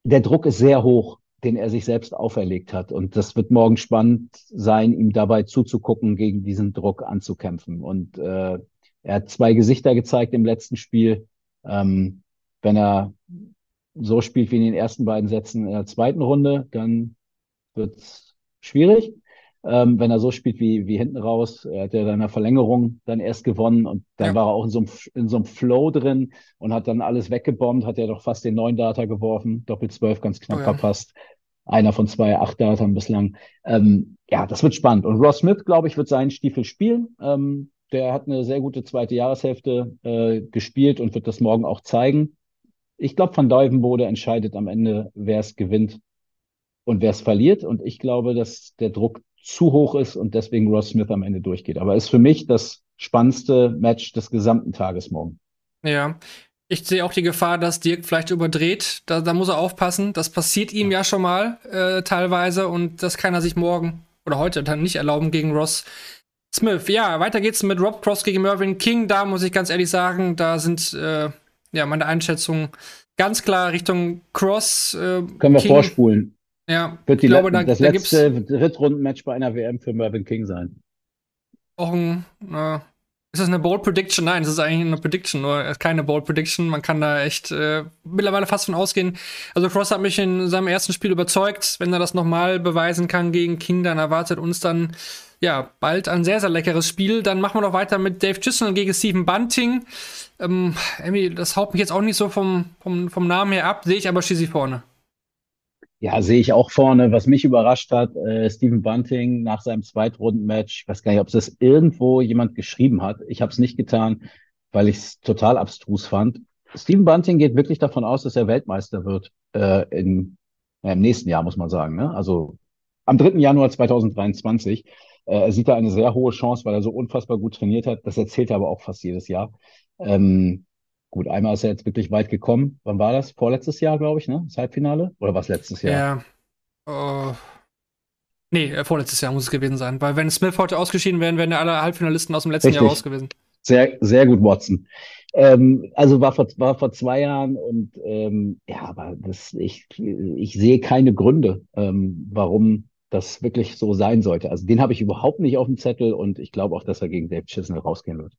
der Druck ist sehr hoch, den er sich selbst auferlegt hat. Und das wird morgen spannend sein, ihm dabei zuzugucken, gegen diesen Druck anzukämpfen. Und äh, er hat zwei Gesichter gezeigt im letzten Spiel. Ähm, wenn er so spielt wie in den ersten beiden Sätzen in der zweiten Runde, dann wird es schwierig. Ähm, wenn er so spielt wie, wie hinten raus, er hat ja dann eine Verlängerung dann erst gewonnen und dann ja. war er auch in so, einem, in so einem Flow drin und hat dann alles weggebombt, hat ja doch fast den neuen Data geworfen, Doppel 12 ganz knapp oh ja. verpasst. Einer von zwei acht Datern bislang. Ähm, ja, das wird spannend. Und Ross Smith, glaube ich, wird seinen Stiefel spielen. Ähm, der hat eine sehr gute zweite Jahreshälfte äh, gespielt und wird das morgen auch zeigen. Ich glaube, Van Duivenbode entscheidet am Ende, wer es gewinnt und wer es verliert. Und ich glaube, dass der Druck zu hoch ist und deswegen Ross Smith am Ende durchgeht. Aber ist für mich das spannendste Match des gesamten Tages morgen. Ja. Ich sehe auch die Gefahr, dass Dirk vielleicht überdreht. Da, da muss er aufpassen. Das passiert ihm ja schon mal äh, teilweise und das kann er sich morgen oder heute dann nicht erlauben gegen Ross Smith. Ja, weiter geht's mit Rob Cross gegen Mervyn King. Da muss ich ganz ehrlich sagen, da sind äh, ja meine Einschätzungen ganz klar Richtung Cross. Äh, Können wir King. vorspulen. Ja, wird die glaube, da, das da letzte Drittrundenmatch bei einer WM für Mervyn King sein. Auch ein, äh, ist das eine Bold Prediction? Nein, es ist eigentlich eine Prediction, nur keine Bold Prediction. Man kann da echt äh, mittlerweile fast von ausgehen. Also Cross hat mich in seinem ersten Spiel überzeugt. Wenn er das nochmal beweisen kann gegen King, dann erwartet uns dann ja bald ein sehr, sehr leckeres Spiel. Dann machen wir noch weiter mit Dave Chisholm gegen Stephen Bunting. Ähm, das haut mich jetzt auch nicht so vom, vom, vom Namen her ab, sehe ich aber schließlich vorne. Ja, sehe ich auch vorne. Was mich überrascht hat, äh, Stephen Bunting nach seinem Zweitrundenmatch, ich weiß gar nicht, ob es das irgendwo jemand geschrieben hat. Ich habe es nicht getan, weil ich es total abstrus fand. Stephen Bunting geht wirklich davon aus, dass er Weltmeister wird äh, in, ja, im nächsten Jahr, muss man sagen. Ne? Also am 3. Januar 2023. Äh, er sieht da eine sehr hohe Chance, weil er so unfassbar gut trainiert hat. Das erzählt er aber auch fast jedes Jahr. Ähm, Gut, einmal ist er jetzt wirklich weit gekommen. Wann war das? Vorletztes Jahr, glaube ich, ne? Das Halbfinale? Oder was letztes Jahr? Ja. Uh, nee, äh, vorletztes Jahr muss es gewesen sein. Weil wenn Smith heute ausgeschieden wäre, wären ja alle Halbfinalisten aus dem letzten Richtig. Jahr raus gewesen. Sehr, sehr gut, Watson. Ähm, also war vor, war vor zwei Jahren und ähm, ja, aber das, ich, ich sehe keine Gründe, ähm, warum das wirklich so sein sollte. Also den habe ich überhaupt nicht auf dem Zettel und ich glaube auch, dass er gegen Dave Chisnell rausgehen wird.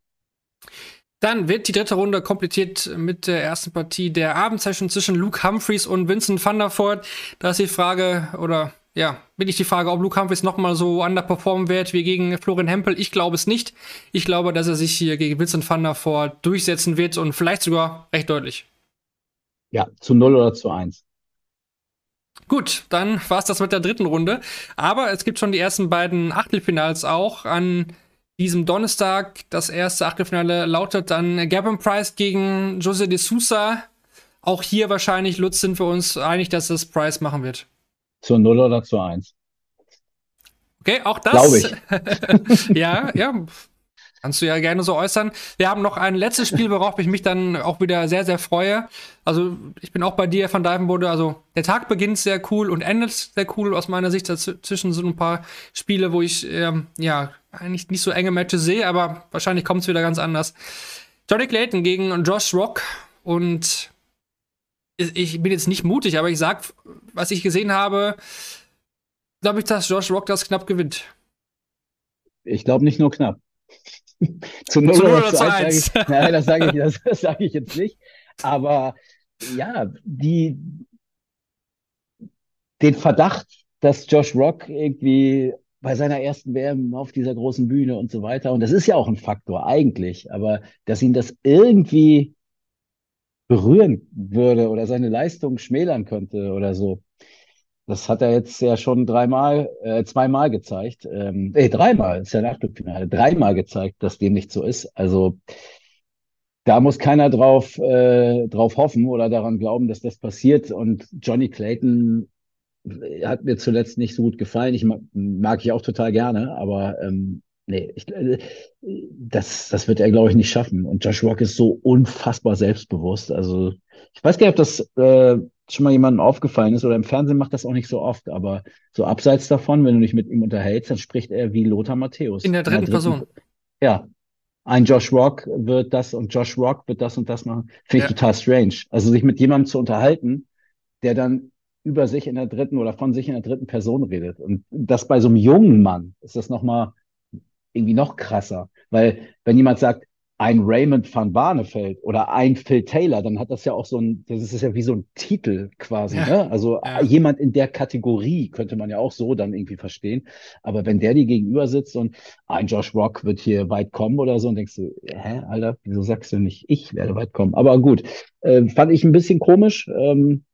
Dann wird die dritte Runde komplettiert mit der ersten Partie der Abendsession zwischen Luke Humphreys und Vincent van der Voort. Da ist die Frage, oder ja, bin ich die Frage, ob Luke Humphreys nochmal so underperformen wird wie gegen Florian Hempel. Ich glaube es nicht. Ich glaube, dass er sich hier gegen Vincent van der Voort durchsetzen wird und vielleicht sogar recht deutlich. Ja, zu 0 oder zu 1. Gut, dann war es das mit der dritten Runde. Aber es gibt schon die ersten beiden Achtelfinals auch an diesem Donnerstag. Das erste Achtelfinale lautet dann Gavin Price gegen Jose de Sousa. auch hier wahrscheinlich, Lutz, sind wir uns einig, dass das Price machen wird. Zur 0 oder zur 1? Okay, auch das. Glaube ich. ja, ja. Kannst du ja gerne so äußern. Wir haben noch ein letztes Spiel, worauf ich mich dann auch wieder sehr, sehr freue. Also, ich bin auch bei dir von Divenbode. Also, der Tag beginnt sehr cool und endet sehr cool aus meiner Sicht. Dazwischen so ein paar Spiele, wo ich, ähm, ja, eigentlich nicht so enge Matches sehe, aber wahrscheinlich kommt es wieder ganz anders. Johnny Clayton gegen Josh Rock und ich bin jetzt nicht mutig, aber ich sag, was ich gesehen habe, glaube ich, dass Josh Rock das knapp gewinnt. Ich glaube nicht nur knapp. zu 0 oder zu 1. Nein, das sage ich, das, das sag ich jetzt nicht. Aber ja, die, den Verdacht, dass Josh Rock irgendwie bei seiner ersten WM auf dieser großen Bühne und so weiter, und das ist ja auch ein Faktor eigentlich, aber dass ihn das irgendwie berühren würde oder seine Leistung schmälern könnte oder so. Das hat er jetzt ja schon dreimal, äh, zweimal gezeigt. Ähm, äh, dreimal, ist ja ein Achtelfinale, dreimal gezeigt, dass dem nicht so ist. Also da muss keiner drauf, äh, drauf hoffen oder daran glauben, dass das passiert. Und Johnny Clayton hat mir zuletzt nicht so gut gefallen. Ich mag, mag ich auch total gerne, aber ähm, nee, ich, äh, das, das wird er, glaube ich, nicht schaffen. Und Josh Rock ist so unfassbar selbstbewusst. Also ich weiß gar nicht, ob das äh, schon mal jemandem aufgefallen ist oder im Fernsehen macht das auch nicht so oft, aber so abseits davon, wenn du dich mit ihm unterhältst, dann spricht er wie Lothar Matthäus. In der dritten, In der dritten Person. Ja. Ein Josh Rock wird das und Josh Rock wird das und das machen. Finde ich ja. total strange. Also sich mit jemandem zu unterhalten, der dann über sich in der dritten oder von sich in der dritten Person redet. Und das bei so einem jungen Mann ist das nochmal irgendwie noch krasser. Weil wenn jemand sagt, ein Raymond van Barneveld oder ein Phil Taylor, dann hat das ja auch so ein, das ist ja wie so ein Titel quasi, ja. ne? Also ja. jemand in der Kategorie könnte man ja auch so dann irgendwie verstehen. Aber wenn der dir gegenüber sitzt und ein Josh Rock wird hier weit kommen oder so und denkst du, hä, Alter, wieso sagst du nicht, ich werde weit kommen? Aber gut, äh, fand ich ein bisschen komisch. Ähm,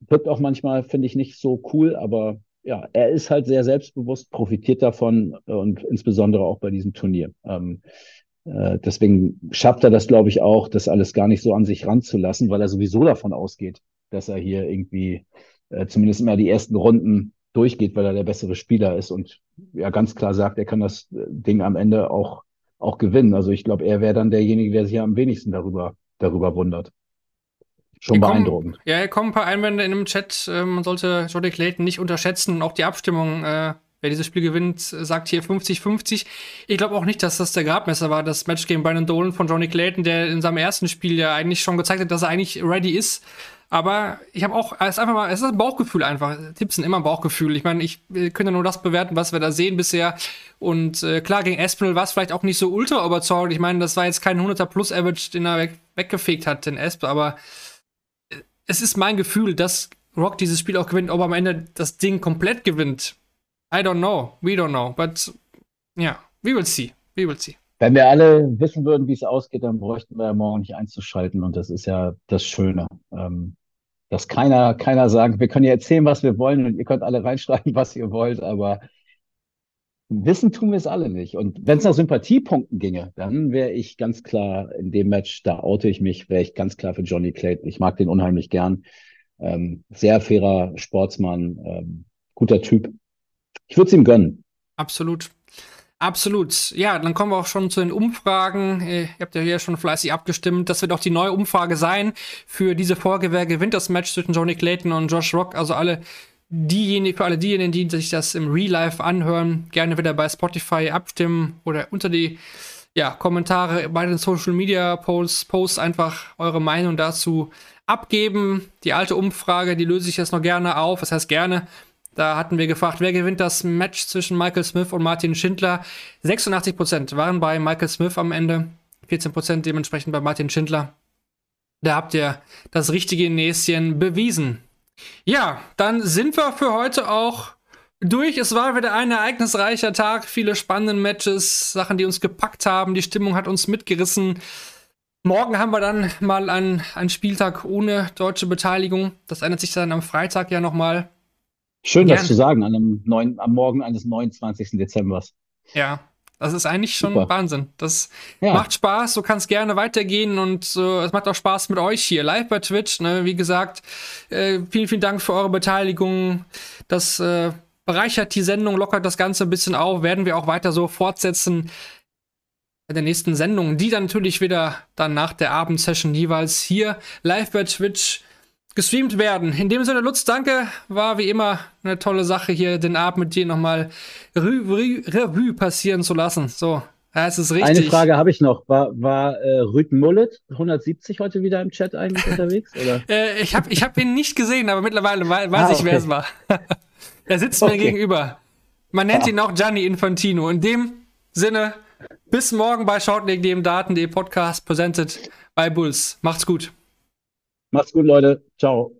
wirkt auch manchmal, finde ich, nicht so cool, aber ja, er ist halt sehr selbstbewusst, profitiert davon und insbesondere auch bei diesem Turnier. Ähm, äh, deswegen schafft er das, glaube ich, auch, das alles gar nicht so an sich ranzulassen, weil er sowieso davon ausgeht, dass er hier irgendwie äh, zumindest immer die ersten Runden durchgeht, weil er der bessere Spieler ist und ja ganz klar sagt, er kann das äh, Ding am Ende auch, auch gewinnen. Also ich glaube, er wäre dann derjenige, der sich am wenigsten darüber, darüber wundert. Schon hier beeindruckend. Kommen, ja, hier kommen ein paar Einwände in dem Chat. Äh, man sollte Jody Clayton nicht unterschätzen und auch die Abstimmung äh, Wer dieses Spiel gewinnt, sagt hier 50-50. Ich glaube auch nicht, dass das der Grabmesser war, das Match gegen Brandon Dolan von Johnny Clayton, der in seinem ersten Spiel ja eigentlich schon gezeigt hat, dass er eigentlich ready ist. Aber ich habe auch, es ist einfach mal, es ist ein Bauchgefühl einfach. Tipps sind immer ein Bauchgefühl. Ich meine, ich könnte nur das bewerten, was wir da sehen bisher. Und äh, klar, gegen Espinel war es vielleicht auch nicht so ultra überzeugend. Ich meine, das war jetzt kein 100er Plus Average, den er weg, weggefegt hat, den Esp, aber äh, es ist mein Gefühl, dass Rock dieses Spiel auch gewinnt, ob am Ende das Ding komplett gewinnt. I don't know. We don't know. But yeah, we will see. We will see. Wenn wir alle wissen würden, wie es ausgeht, dann bräuchten wir ja morgen nicht einzuschalten. Und das ist ja das Schöne. Ähm, dass keiner, keiner sagt, wir können ja erzählen, was wir wollen und ihr könnt alle reinschreiben, was ihr wollt, aber wissen tun wir es alle nicht. Und wenn es nach Sympathiepunkten ginge, dann wäre ich ganz klar in dem Match, da oute ich mich, wäre ich ganz klar für Johnny Clayton. Ich mag den unheimlich gern. Ähm, sehr fairer Sportsmann, ähm, guter Typ. Ich würde es ihm gönnen. Absolut. Absolut. Ja, dann kommen wir auch schon zu den Umfragen. Äh, ihr habt ja hier schon fleißig abgestimmt. Das wird auch die neue Umfrage sein für diese Folge. Wer gewinnt das Match zwischen Johnny Clayton und Josh Rock? Also alle diejenigen, für alle diejenigen, die sich das im Real Life anhören, gerne wieder bei Spotify abstimmen oder unter die ja, Kommentare bei den Social Media Posts, Posts einfach eure Meinung dazu abgeben. Die alte Umfrage, die löse ich jetzt noch gerne auf. Das heißt gerne, da hatten wir gefragt, wer gewinnt das Match zwischen Michael Smith und Martin Schindler. 86% waren bei Michael Smith am Ende, 14% dementsprechend bei Martin Schindler. Da habt ihr das richtige Näschen bewiesen. Ja, dann sind wir für heute auch durch. Es war wieder ein ereignisreicher Tag, viele spannende Matches, Sachen, die uns gepackt haben. Die Stimmung hat uns mitgerissen. Morgen haben wir dann mal einen, einen Spieltag ohne deutsche Beteiligung. Das ändert sich dann am Freitag ja nochmal. Schön, Gern. das zu sagen, an einem neun, am Morgen eines 29. Dezembers. Ja, Das ist eigentlich schon Super. Wahnsinn. Das ja. macht Spaß, du kannst gerne weitergehen und äh, es macht auch Spaß mit euch hier live bei Twitch. Ne? Wie gesagt, äh, vielen, vielen Dank für eure Beteiligung. Das äh, bereichert die Sendung, lockert das Ganze ein bisschen auf. Werden wir auch weiter so fortsetzen bei der nächsten Sendung, die dann natürlich wieder dann nach der Abendsession jeweils hier live bei Twitch gestreamt werden. In dem Sinne, Lutz, danke. War wie immer eine tolle Sache hier, den Abend mit dir nochmal Revue, Revue passieren zu lassen. So, ja, es ist richtig. Eine Frage habe ich noch. War, war äh, Rüd Mullet 170 heute wieder im Chat eigentlich unterwegs? Oder? äh, ich habe ich hab ihn nicht gesehen, aber mittlerweile weiß ah, ich, wer es war. er sitzt okay. mir gegenüber. Man nennt ja. ihn auch Gianni Infantino. In dem Sinne, bis morgen bei Shortleg, Daten.de Podcast, presented bei Bulls. Macht's gut. Macht's gut, Leute. Ciao.